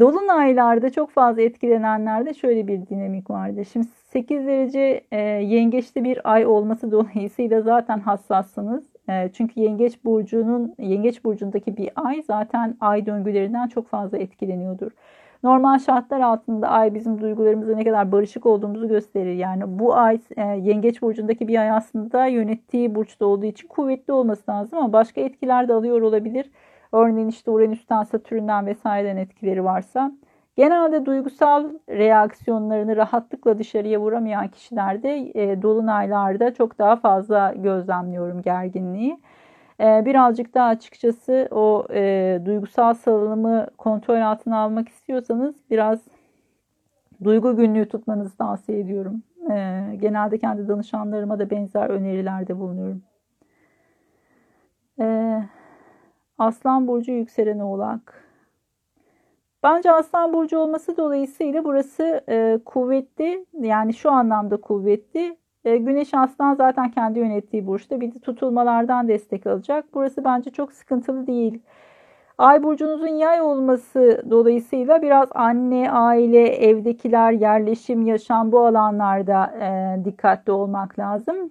S1: Dolunaylarda çok fazla etkilenenlerde şöyle bir dinamik vardı. Şimdi 8 derece e, yengeçte bir ay olması dolayısıyla zaten hassassınız. E, çünkü yengeç burcunun yengeç burcundaki bir ay zaten ay döngülerinden çok fazla etkileniyordur. Normal şartlar altında ay bizim duygularımızla ne kadar barışık olduğumuzu gösterir. Yani bu ay e, yengeç burcundaki bir ay aslında yönettiği burçta olduğu için kuvvetli olması lazım ama başka etkiler de alıyor olabilir. Örneğin işte Uranüs'ten, Satürn'den vesaireden etkileri varsa Genelde duygusal reaksiyonlarını rahatlıkla dışarıya vuramayan kişilerde e, dolunaylarda çok daha fazla gözlemliyorum gerginliği. E, birazcık daha açıkçası o e, duygusal salınımı kontrol altına almak istiyorsanız biraz duygu günlüğü tutmanızı tavsiye ediyorum. E, genelde kendi danışanlarıma da benzer önerilerde bulunuyorum. E, Aslan Burcu yükselen oğlak. Bence Aslan Burcu olması dolayısıyla burası e, kuvvetli. Yani şu anlamda kuvvetli. E, Güneş Aslan zaten kendi yönettiği burçta. Bir de tutulmalardan destek alacak. Burası bence çok sıkıntılı değil. Ay burcunuzun yay olması dolayısıyla biraz anne, aile, evdekiler, yerleşim, yaşam bu alanlarda e, dikkatli olmak lazım.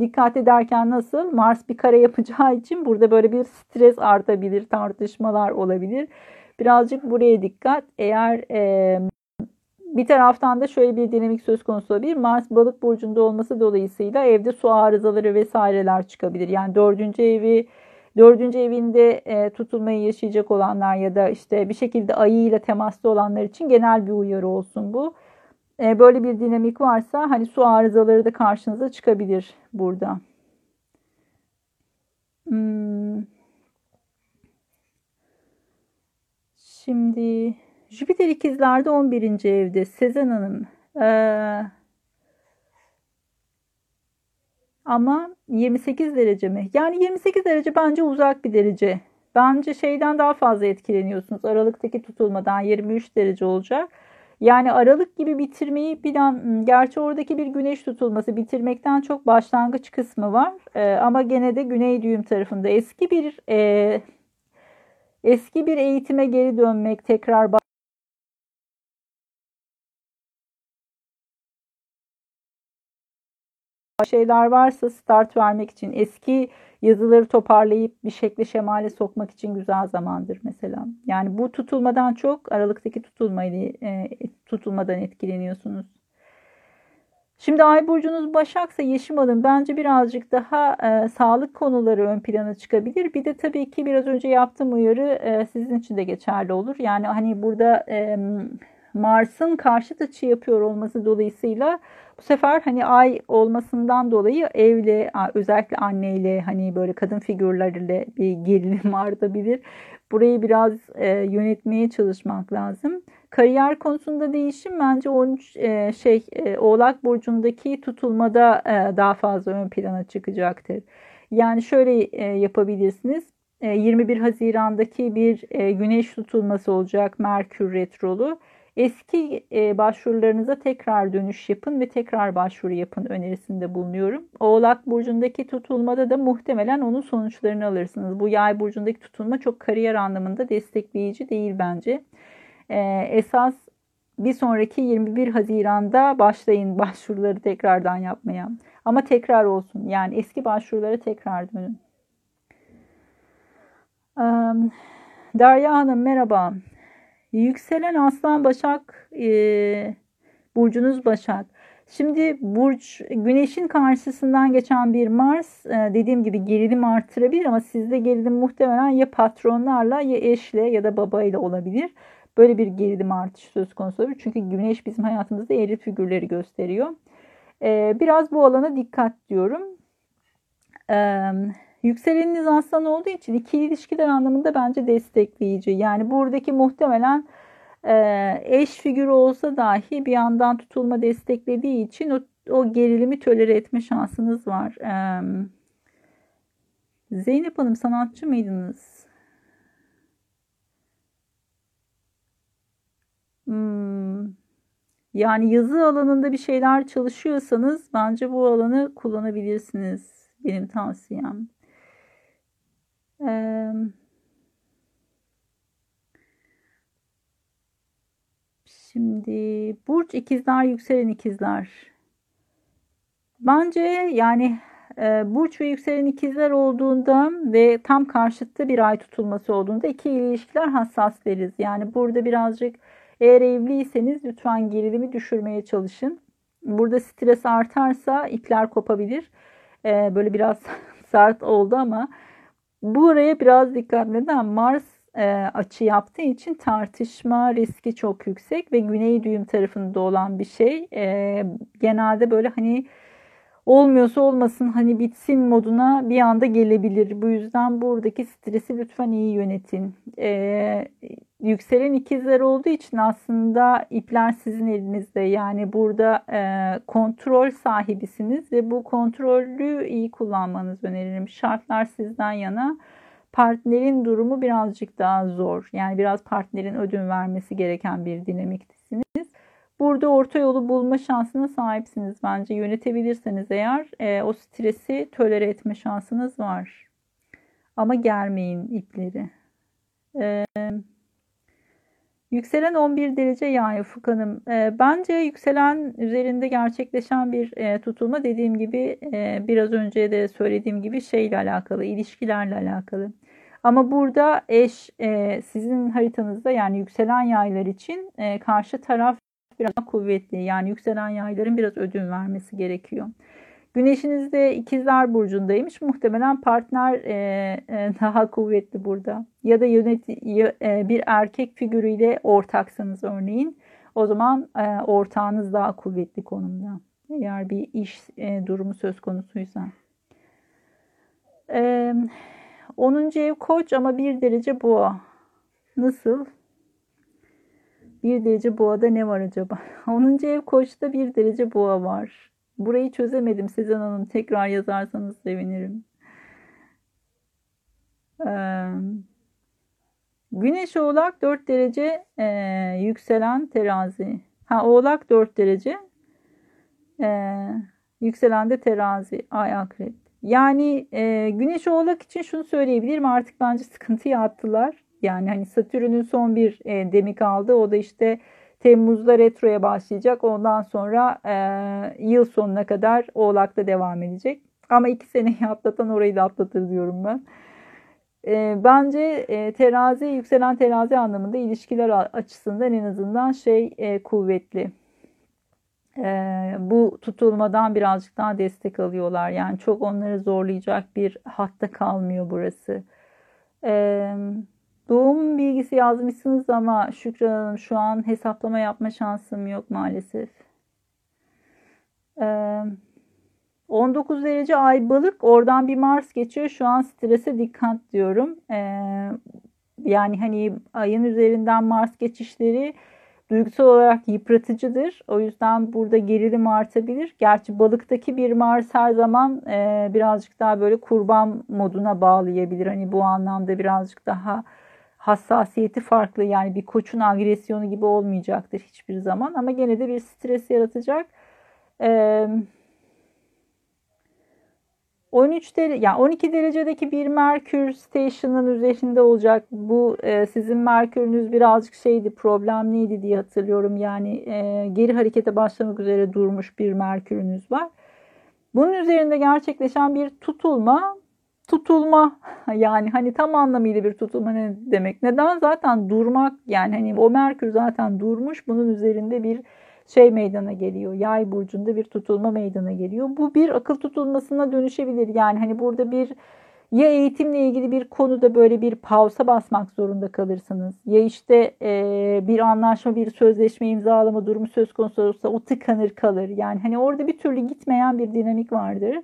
S1: Dikkat ederken nasıl? Mars bir kare yapacağı için burada böyle bir stres artabilir, tartışmalar olabilir. Birazcık buraya dikkat. Eğer e, bir taraftan da şöyle bir dinamik söz konusu olabilir. Mars balık burcunda olması dolayısıyla evde su arızaları vesaireler çıkabilir. Yani dördüncü evi dördüncü evinde e, tutulmayı yaşayacak olanlar ya da işte bir şekilde ayıyla temaslı olanlar için genel bir uyarı olsun bu. E, böyle bir dinamik varsa hani su arızaları da karşınıza çıkabilir burada. Hmm. Şimdi Jüpiter ikizlerde 11. evde Sezen Hanım. Ee, ama 28 derece mi? Yani 28 derece bence uzak bir derece. Bence şeyden daha fazla etkileniyorsunuz. Aralıktaki tutulmadan 23 derece olacak. Yani Aralık gibi bitirmeyi plan, gerçi oradaki bir güneş tutulması bitirmekten çok başlangıç kısmı var. Ee, ama gene de güney düğüm tarafında eski bir e, eski bir eğitime geri dönmek, tekrar şeyler varsa start vermek için eski yazıları toparlayıp bir şekli şemale sokmak için güzel zamandır mesela. Yani bu tutulmadan çok aralıktaki tutulmayı e, tutulmadan etkileniyorsunuz. Şimdi ay burcunuz Başaksa Yeşim Hanım bence birazcık daha e, sağlık konuları ön plana çıkabilir. Bir de tabii ki biraz önce yaptığım uyarı e, sizin için de geçerli olur. Yani hani burada e, Mars'ın karşıt açı yapıyor olması dolayısıyla bu sefer hani ay olmasından dolayı evle özellikle anneyle hani böyle kadın figürleriyle bir gerilim artabilir. Burayı biraz e, yönetmeye çalışmak lazım. Kariyer konusunda değişim bence 13 e, şey e, Oğlak burcundaki tutulmada e, daha fazla ön plana çıkacaktır. Yani şöyle e, yapabilirsiniz. 21 e, Haziran'daki bir e, güneş tutulması olacak Merkür retrolu. Eski e, başvurularınıza tekrar dönüş yapın ve tekrar başvuru yapın önerisinde bulunuyorum. Oğlak burcundaki tutulmada da muhtemelen onun sonuçlarını alırsınız. Bu yay burcundaki tutulma çok kariyer anlamında destekleyici değil bence. E, esas bir sonraki 21 Haziran'da başlayın başvuruları tekrardan yapmaya. Ama tekrar olsun. Yani eski başvurulara tekrar dönün. Derya Hanım merhaba. Yükselen Aslan Başak e, burcunuz Başak. Şimdi burç güneşin karşısından geçen bir Mars e, dediğim gibi gerilim artırabilir ama sizde gerilim muhtemelen ya patronlarla ya eşle ya da babayla olabilir. Böyle bir gerilim artışı söz konusu olabilir. Çünkü güneş bizim hayatımızda eril figürleri gösteriyor. E, biraz bu alana dikkat diyorum. Evet Yükseleniniz aslan olduğu için ikili ilişkiler anlamında bence destekleyici. Yani buradaki muhtemelen e, eş figürü olsa dahi bir yandan tutulma desteklediği için o, o gerilimi tölere etme şansınız var. E, Zeynep Hanım sanatçı mıydınız? Hmm. Yani yazı alanında bir şeyler çalışıyorsanız bence bu alanı kullanabilirsiniz. Benim tavsiyem. Şimdi burç ikizler yükselen ikizler. Bence yani burç ve yükselen ikizler olduğunda ve tam karşıtta bir ay tutulması olduğunda iki ilişkiler hassas veririz. Yani burada birazcık eğer evliyseniz lütfen gerilimi düşürmeye çalışın. Burada stres artarsa ipler kopabilir. E, böyle biraz sert oldu ama Buraya biraz dikkat neden? Mars e, açı yaptığı için tartışma riski çok yüksek ve güney düğüm tarafında olan bir şey. E, genelde böyle hani olmuyorsa olmasın hani bitsin moduna bir anda gelebilir. Bu yüzden buradaki stresi lütfen iyi yönetin. Ee, yükselen ikizler olduğu için aslında ipler sizin elinizde. Yani burada e, kontrol sahibisiniz ve bu kontrolü iyi kullanmanız öneririm. Şartlar sizden yana. Partnerin durumu birazcık daha zor. Yani biraz partnerin ödün vermesi gereken bir dinamiktesiniz. Burada orta yolu bulma şansına sahipsiniz bence. Yönetebilirseniz eğer e, o stresi tölere etme şansınız var. Ama germeyin ipleri. E, yükselen 11 derece yay Ufuk Hanım. E, bence yükselen üzerinde gerçekleşen bir e, tutulma dediğim gibi e, biraz önce de söylediğim gibi şeyle alakalı, ilişkilerle alakalı. Ama burada eş e, sizin haritanızda yani yükselen yaylar için e, karşı taraf biraz kuvvetli. Yani yükselen yayların biraz ödün vermesi gerekiyor. Güneşiniz de ikizler burcundaymış. Muhtemelen partner e, e, daha kuvvetli burada. Ya da yönet e, bir erkek figürüyle ortaksanız örneğin. O zaman e, ortağınız daha kuvvetli konumda. Eğer bir iş e, durumu söz konusuysa. E, 10. ev koç ama bir derece boğa. Nasıl? Bir derece boğada ne var acaba? 10. ev koçta bir derece boğa var. Burayı çözemedim Sezen Hanım. Tekrar yazarsanız sevinirim. Güneş Oğlak 4 derece yükselen terazi. Ha Oğlak 4 derece. E, yükselen de terazi. Ay akrep. Yani e, Güneş Oğlak için şunu söyleyebilirim. Artık bence sıkıntıyı attılar. Yani hani Satürn'ün son bir e, demi kaldı. O da işte Temmuz'da retroya başlayacak. Ondan sonra e, yıl sonuna kadar Oğlak'ta devam edecek. Ama iki seneyi atlatan orayı da atlatır diyorum ben. E, bence e, terazi, yükselen terazi anlamında ilişkiler açısından en azından şey e, kuvvetli. E, bu tutulmadan birazcık daha destek alıyorlar. Yani çok onları zorlayacak bir hatta kalmıyor burası. Evet Doğum bilgisi yazmışsınız ama Şükran Hanım şu an hesaplama yapma şansım yok maalesef. Ee, 19 derece ay balık oradan bir Mars geçiyor. Şu an strese dikkat diyorum. Ee, yani hani ayın üzerinden Mars geçişleri duygusal olarak yıpratıcıdır. O yüzden burada gerilim artabilir. Gerçi balıktaki bir Mars her zaman e, birazcık daha böyle kurban moduna bağlayabilir. Hani bu anlamda birazcık daha hassasiyeti farklı. Yani bir koçun agresyonu gibi olmayacaktır hiçbir zaman. Ama gene de bir stres yaratacak. Ee, 13 derece, yani 12 derecedeki bir Merkür Station'ın üzerinde olacak. Bu e, sizin Merkür'ünüz birazcık şeydi, problemliydi diye hatırlıyorum. Yani e, geri harekete başlamak üzere durmuş bir Merkür'ünüz var. Bunun üzerinde gerçekleşen bir tutulma tutulma yani hani tam anlamıyla bir tutulma ne demek? Neden? Zaten durmak yani hani o Merkür zaten durmuş bunun üzerinde bir şey meydana geliyor. Yay burcunda bir tutulma meydana geliyor. Bu bir akıl tutulmasına dönüşebilir. Yani hani burada bir ya eğitimle ilgili bir konuda böyle bir pausa basmak zorunda kalırsınız. Ya işte e, bir anlaşma, bir sözleşme imzalama durumu söz konusu olursa o tıkanır kalır. Yani hani orada bir türlü gitmeyen bir dinamik vardır.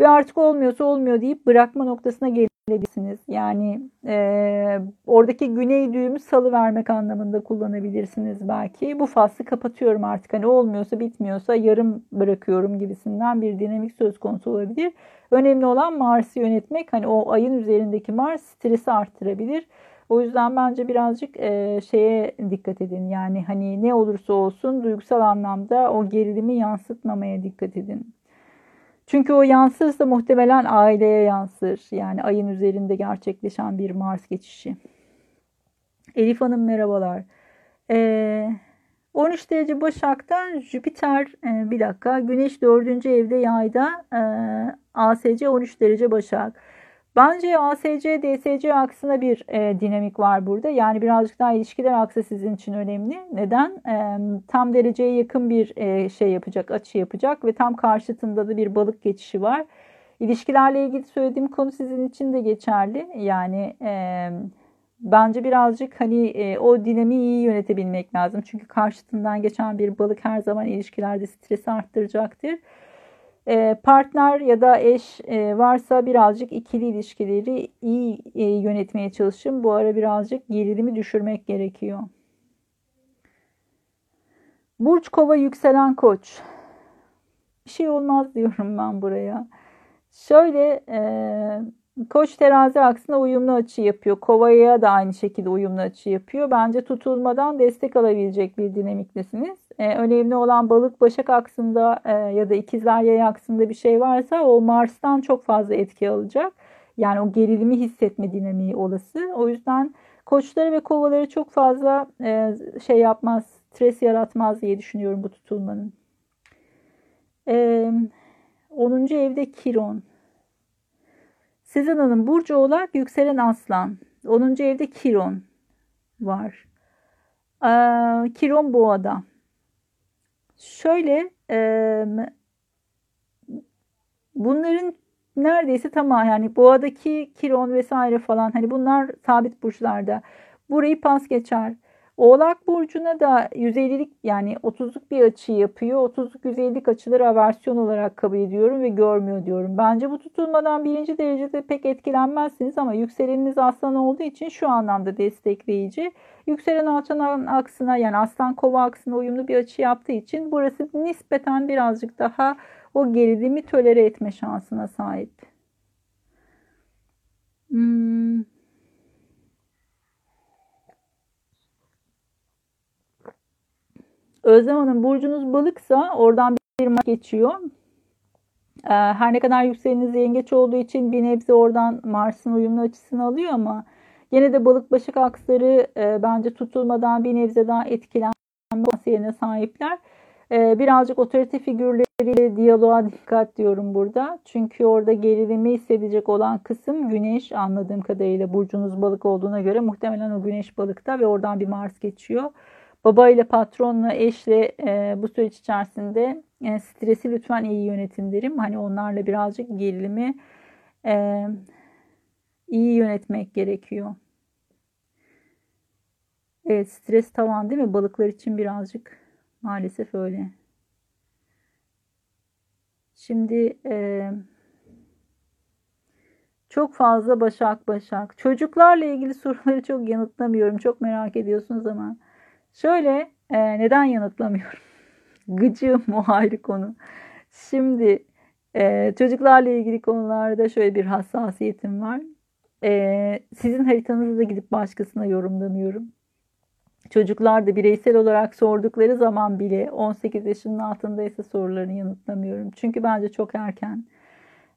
S1: Ve artık olmuyorsa olmuyor deyip bırakma noktasına gelebilirsiniz. Yani e, oradaki güney düğümü salı vermek anlamında kullanabilirsiniz belki. Bu faslı kapatıyorum artık. Hani olmuyorsa bitmiyorsa yarım bırakıyorum gibisinden bir dinamik söz konusu olabilir. Önemli olan Mars'ı yönetmek. Hani o ayın üzerindeki Mars stresi arttırabilir. O yüzden bence birazcık e, şeye dikkat edin. Yani hani ne olursa olsun duygusal anlamda o gerilimi yansıtmamaya dikkat edin. Çünkü o yansırsa muhtemelen aileye yansır. Yani ayın üzerinde gerçekleşen bir Mars geçişi. Elif Hanım merhabalar. Ee, 13 derece Başak'ta Jüpiter e, bir dakika Güneş 4. evde yayda e, ASC 13 derece Başak. Bence ASC, DSC aksına bir e, dinamik var burada. Yani birazcık daha ilişkiler aksı sizin için önemli. Neden? E, tam dereceye yakın bir e, şey yapacak, açı yapacak ve tam karşıtında da bir balık geçişi var. İlişkilerle ilgili söylediğim konu sizin için de geçerli. Yani e, bence birazcık hani e, o dinamiği iyi yönetebilmek lazım. Çünkü karşıtından geçen bir balık her zaman ilişkilerde stresi arttıracaktır. E, partner ya da eş e, varsa birazcık ikili ilişkileri iyi e, yönetmeye çalışın. Bu ara birazcık gerilimi düşürmek gerekiyor. Burç kova yükselen koç. Bir şey olmaz diyorum ben buraya. Şöyle e, koç terazi aksına uyumlu açı yapıyor. Kovaya da aynı şekilde uyumlu açı yapıyor. Bence tutulmadan destek alabilecek bir dinamiktesiniz. E, önemli olan balık başak aksında e, ya da ikizler yay aksında bir şey varsa o Mars'tan çok fazla etki alacak. Yani o gerilimi hissetme dinamiği olası. O yüzden koçları ve kovaları çok fazla e, şey yapmaz, stres yaratmaz diye düşünüyorum bu tutulmanın. E, 10. evde Kiron. Sizin Hanım Burcu Oğlak, yükselen Aslan. 10. evde Kiron var. Ee, Kiron Boğa'da. Şöyle e, bunların neredeyse tamam yani Boğa'daki Kiron vesaire falan hani bunlar sabit burçlarda. Burayı pas geçer. Oğlak Burcu'na da 150'lik yani 30'luk bir açı yapıyor. 30'luk 150'lik açıları aversiyon olarak kabul ediyorum ve görmüyor diyorum. Bence bu tutulmadan birinci derecede pek etkilenmezsiniz ama yükseleniniz aslan olduğu için şu anlamda destekleyici. Yükselen alçalan aksına yani aslan kova aksına uyumlu bir açı yaptığı için burası nispeten birazcık daha o gerilimi tölere etme şansına sahip. Hmm. Özlem Hanım burcunuz balıksa oradan bir maç geçiyor. Ee, her ne kadar yükseleniz yengeç olduğu için bir nebze oradan Mars'ın uyumlu açısını alıyor ama yine de balık başak aksları e, bence tutulmadan bir nebze daha etkilenme potansiyeline sahipler. Ee, birazcık otorite figürleriyle diyaloğa dikkat diyorum burada. Çünkü orada gerilimi hissedecek olan kısım güneş anladığım kadarıyla burcunuz balık olduğuna göre muhtemelen o güneş balıkta ve oradan bir Mars geçiyor. Baba ile patronla, eşle e, bu süreç içerisinde e, stresi lütfen iyi yönetin derim. Hani onlarla birazcık gerilimi e, iyi yönetmek gerekiyor. Evet stres tavan değil mi? Balıklar için birazcık maalesef öyle. Şimdi e, çok fazla başak başak. Çocuklarla ilgili soruları çok yanıtlamıyorum. Çok merak ediyorsunuz ama Şöyle e, neden yanıtlamıyorum? Gıcığım o ayrı konu. Şimdi e, çocuklarla ilgili konularda şöyle bir hassasiyetim var. E, sizin haritanızı da gidip başkasına yorumlamıyorum. Çocuklar da bireysel olarak sordukları zaman bile 18 yaşının altındaysa sorularını yanıtlamıyorum. Çünkü bence çok erken.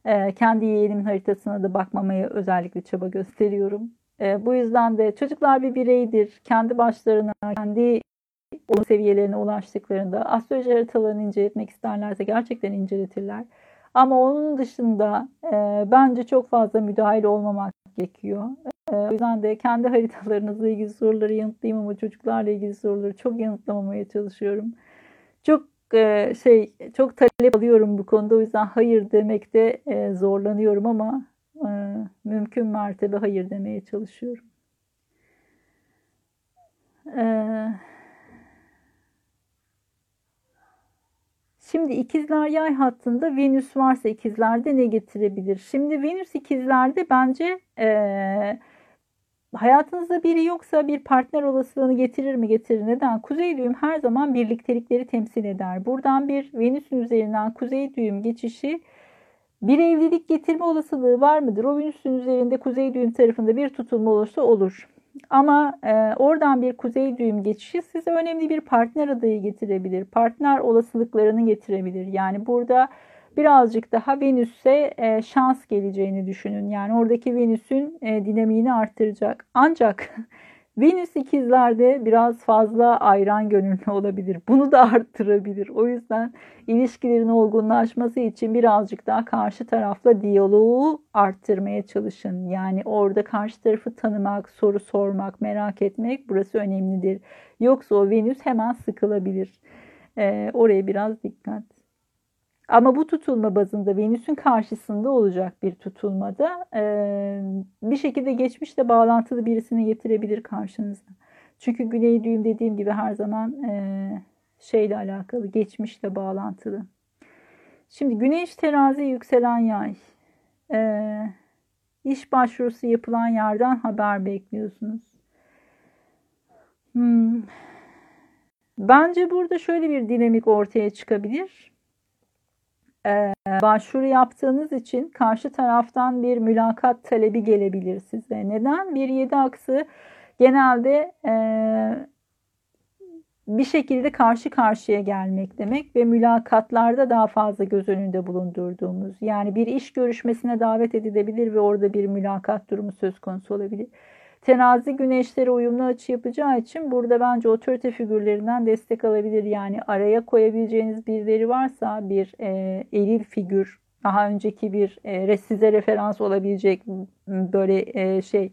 S1: E, kendi yeğenimin haritasına da bakmamaya özellikle çaba gösteriyorum. E, bu yüzden de çocuklar bir bireydir. Kendi başlarına, kendi o seviyelerine ulaştıklarında astroloji haritalarını inceletmek isterlerse gerçekten inceletirler. Ama onun dışında e, bence çok fazla müdahil olmamak gerekiyor. E, o yüzden de kendi haritalarınızla ilgili soruları yanıtlayayım ama çocuklarla ilgili soruları çok yanıtlamamaya çalışıyorum. Çok e, şey çok talep alıyorum bu konuda o yüzden hayır demekte e, zorlanıyorum ama mümkün mertebe hayır demeye çalışıyorum. Ee, şimdi ikizler yay hattında Venüs varsa ikizlerde ne getirebilir? Şimdi Venüs ikizlerde bence e, hayatınızda biri yoksa bir partner olasılığını getirir mi getirir. Neden? Kuzey düğüm her zaman birliktelikleri temsil eder. Buradan bir Venüs'ün üzerinden kuzey düğüm geçişi bir evlilik getirme olasılığı var mıdır? O Venüs'ün üzerinde kuzey düğüm tarafında bir tutulma olursa olur. Ama e, oradan bir kuzey düğüm geçişi size önemli bir partner adayı getirebilir. Partner olasılıklarını getirebilir. Yani burada birazcık daha Venüs'e e, şans geleceğini düşünün. Yani oradaki Venüs'ün e, dinamiğini arttıracak. Ancak Venüs ikizlerde biraz fazla ayran gönüllü olabilir. Bunu da arttırabilir. O yüzden ilişkilerin olgunlaşması için birazcık daha karşı tarafla diyaloğu arttırmaya çalışın. Yani orada karşı tarafı tanımak, soru sormak, merak etmek burası önemlidir. Yoksa o Venüs hemen sıkılabilir. Ee, oraya biraz dikkat. Ama bu tutulma bazında Venüs'ün karşısında olacak bir tutulmada e, bir şekilde geçmişle bağlantılı birisini getirebilir karşınıza. Çünkü güney düğüm dediğim gibi her zaman e, şeyle alakalı, geçmişle bağlantılı. Şimdi güneş terazi yükselen yay. E, iş başvurusu yapılan yerden haber bekliyorsunuz. Hmm. Bence burada şöyle bir dinamik ortaya çıkabilir e, başvuru yaptığınız için karşı taraftan bir mülakat talebi gelebilir size. Neden? Bir yedi aksı genelde e, bir şekilde karşı karşıya gelmek demek ve mülakatlarda daha fazla göz önünde bulundurduğumuz. Yani bir iş görüşmesine davet edilebilir ve orada bir mülakat durumu söz konusu olabilir. Terazi güneşleri uyumlu açı yapacağı için burada bence otorite figürlerinden destek alabilir. Yani araya koyabileceğiniz birileri varsa bir e, eril figür, daha önceki bir e, size referans olabilecek böyle e, şey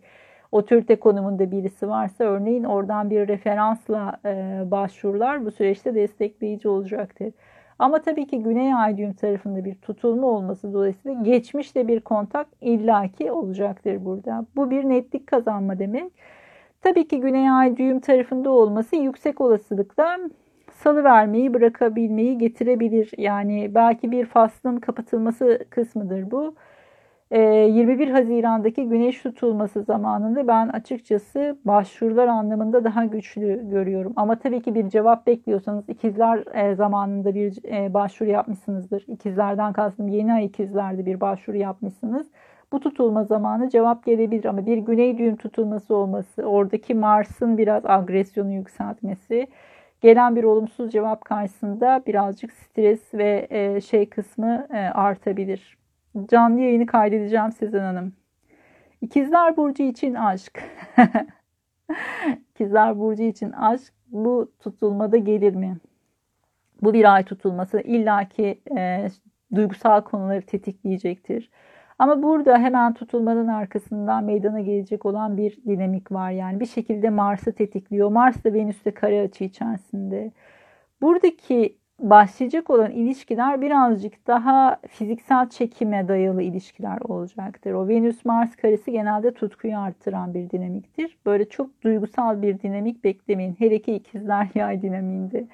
S1: otorite konumunda birisi varsa örneğin oradan bir referansla e, başvurular bu süreçte destekleyici olacaktır. Ama tabii ki Güney Ay düğüm tarafında bir tutulma olması dolayısıyla geçmişte bir kontak illaki olacaktır burada. Bu bir netlik kazanma demek. Tabii ki Güney Ay düğüm tarafında olması yüksek olasılıkla salı vermeyi bırakabilmeyi getirebilir. Yani belki bir faslın kapatılması kısmıdır bu. 21 ee, Haziran'daki güneş tutulması zamanında ben açıkçası başvurular anlamında daha güçlü görüyorum. Ama tabii ki bir cevap bekliyorsanız ikizler e, zamanında bir e, başvuru yapmışsınızdır. İkizlerden kastım yeni ay ikizlerde bir başvuru yapmışsınız. Bu tutulma zamanı cevap gelebilir ama bir güney düğüm tutulması olması, oradaki Mars'ın biraz agresyonu yükseltmesi, gelen bir olumsuz cevap karşısında birazcık stres ve e, şey kısmı artabilir. Canlı yayını kaydedeceğim Sezen Hanım. İkizler Burcu için aşk. İkizler Burcu için aşk bu tutulmada gelir mi? Bu bir ay tutulması illaki e, duygusal konuları tetikleyecektir. Ama burada hemen tutulmanın arkasından meydana gelecek olan bir dinamik var. Yani bir şekilde Mars'ı tetikliyor. Mars da Venüs'te kare açı içerisinde. Buradaki başlayacak olan ilişkiler birazcık daha fiziksel çekime dayalı ilişkiler olacaktır. O Venüs-Mars karesi genelde tutkuyu arttıran bir dinamiktir. Böyle çok duygusal bir dinamik beklemeyin. Her iki ikizler yay dinamiğinde.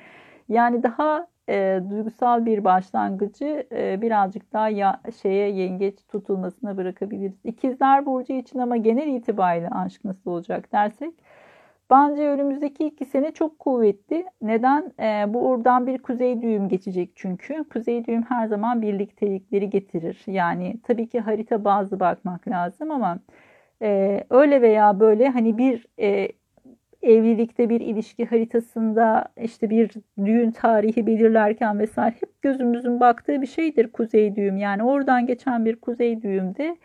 S1: Yani daha e, duygusal bir başlangıcı e, birazcık daha ya, şeye yengeç tutulmasına bırakabiliriz. İkizler burcu için ama genel itibariyle aşk nasıl olacak dersek Bence önümüzdeki iki sene çok kuvvetli. Neden? E, bu oradan bir kuzey düğüm geçecek çünkü. Kuzey düğüm her zaman birliktelikleri getirir. Yani tabii ki harita bazı bakmak lazım ama e, öyle veya böyle hani bir e, evlilikte bir ilişki haritasında işte bir düğün tarihi belirlerken vesaire hep gözümüzün baktığı bir şeydir kuzey düğüm. Yani oradan geçen bir kuzey düğümde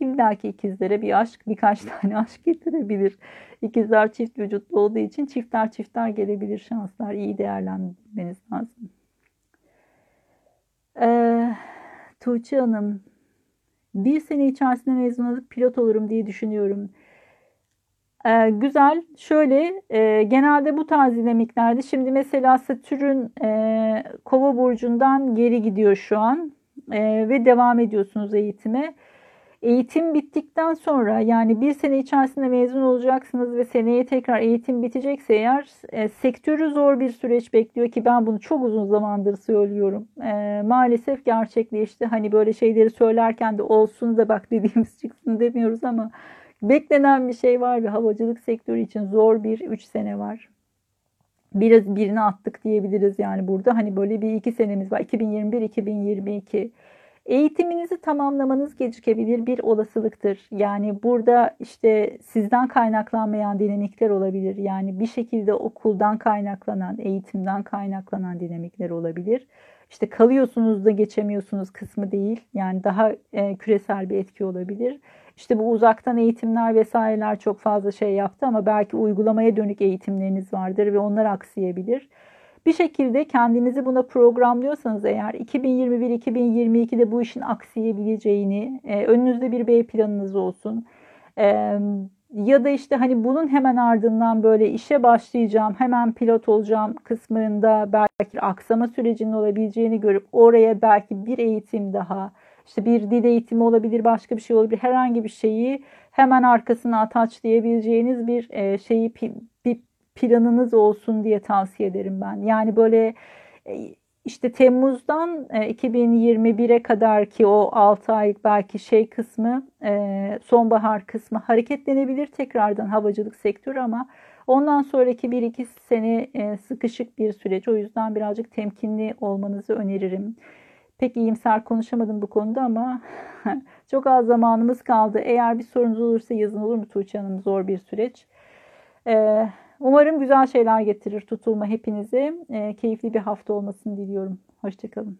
S1: illaki ikizlere bir aşk birkaç tane aşk getirebilir. İkizler çift vücutlu olduğu için çiftler çiftler gelebilir şanslar. iyi değerlendirmeniz lazım. Ee, Tuğçe Hanım bir sene içerisinde mezun olup pilot olurum diye düşünüyorum. Ee, güzel. Şöyle e, genelde bu tarz dinamiklerde şimdi mesela Satürn e, Kova burcundan geri gidiyor şu an e, ve devam ediyorsunuz eğitime. Eğitim bittikten sonra yani bir sene içerisinde mezun olacaksınız ve seneye tekrar eğitim bitecekse eğer e, sektörü zor bir süreç bekliyor ki ben bunu çok uzun zamandır söylüyorum. E, maalesef gerçekleşti. Hani böyle şeyleri söylerken de olsun da bak dediğimiz çıksın demiyoruz ama beklenen bir şey var ve havacılık sektörü için zor bir 3 sene var. Biraz birini attık diyebiliriz yani burada. Hani böyle bir iki senemiz var. 2021-2022 Eğitiminizi tamamlamanız gecikebilir bir olasılıktır. Yani burada işte sizden kaynaklanmayan dinamikler olabilir. Yani bir şekilde okuldan kaynaklanan, eğitimden kaynaklanan dinamikler olabilir. İşte kalıyorsunuz da geçemiyorsunuz kısmı değil. Yani daha e, küresel bir etki olabilir. İşte bu uzaktan eğitimler vesaireler çok fazla şey yaptı ama belki uygulamaya dönük eğitimleriniz vardır ve onlar aksayabilir. Bir şekilde kendinizi buna programlıyorsanız eğer 2021-2022'de bu işin aksayabileceğini, e, önünüzde bir B planınız olsun. E, ya da işte hani bunun hemen ardından böyle işe başlayacağım, hemen pilot olacağım kısmında belki aksama sürecinin olabileceğini görüp oraya belki bir eğitim daha, işte bir dil eğitimi olabilir, başka bir şey olabilir. Herhangi bir şeyi hemen arkasına ataçlayabileceğiniz bir e, şeyi planınız olsun diye tavsiye ederim ben. Yani böyle e, işte Temmuz'dan 2021'e kadar ki o 6 aylık belki şey kısmı e, sonbahar kısmı hareketlenebilir tekrardan havacılık sektörü ama ondan sonraki 1-2 sene e, sıkışık bir süreç. O yüzden birazcık temkinli olmanızı öneririm. Pek iyimser konuşamadım bu konuda ama çok az zamanımız kaldı. Eğer bir sorunuz olursa yazın olur mu Tuğçe Hanım? Zor bir süreç. Ee, Umarım güzel şeyler getirir tutulma hepinize. Keyifli bir hafta olmasını diliyorum. Hoşçakalın.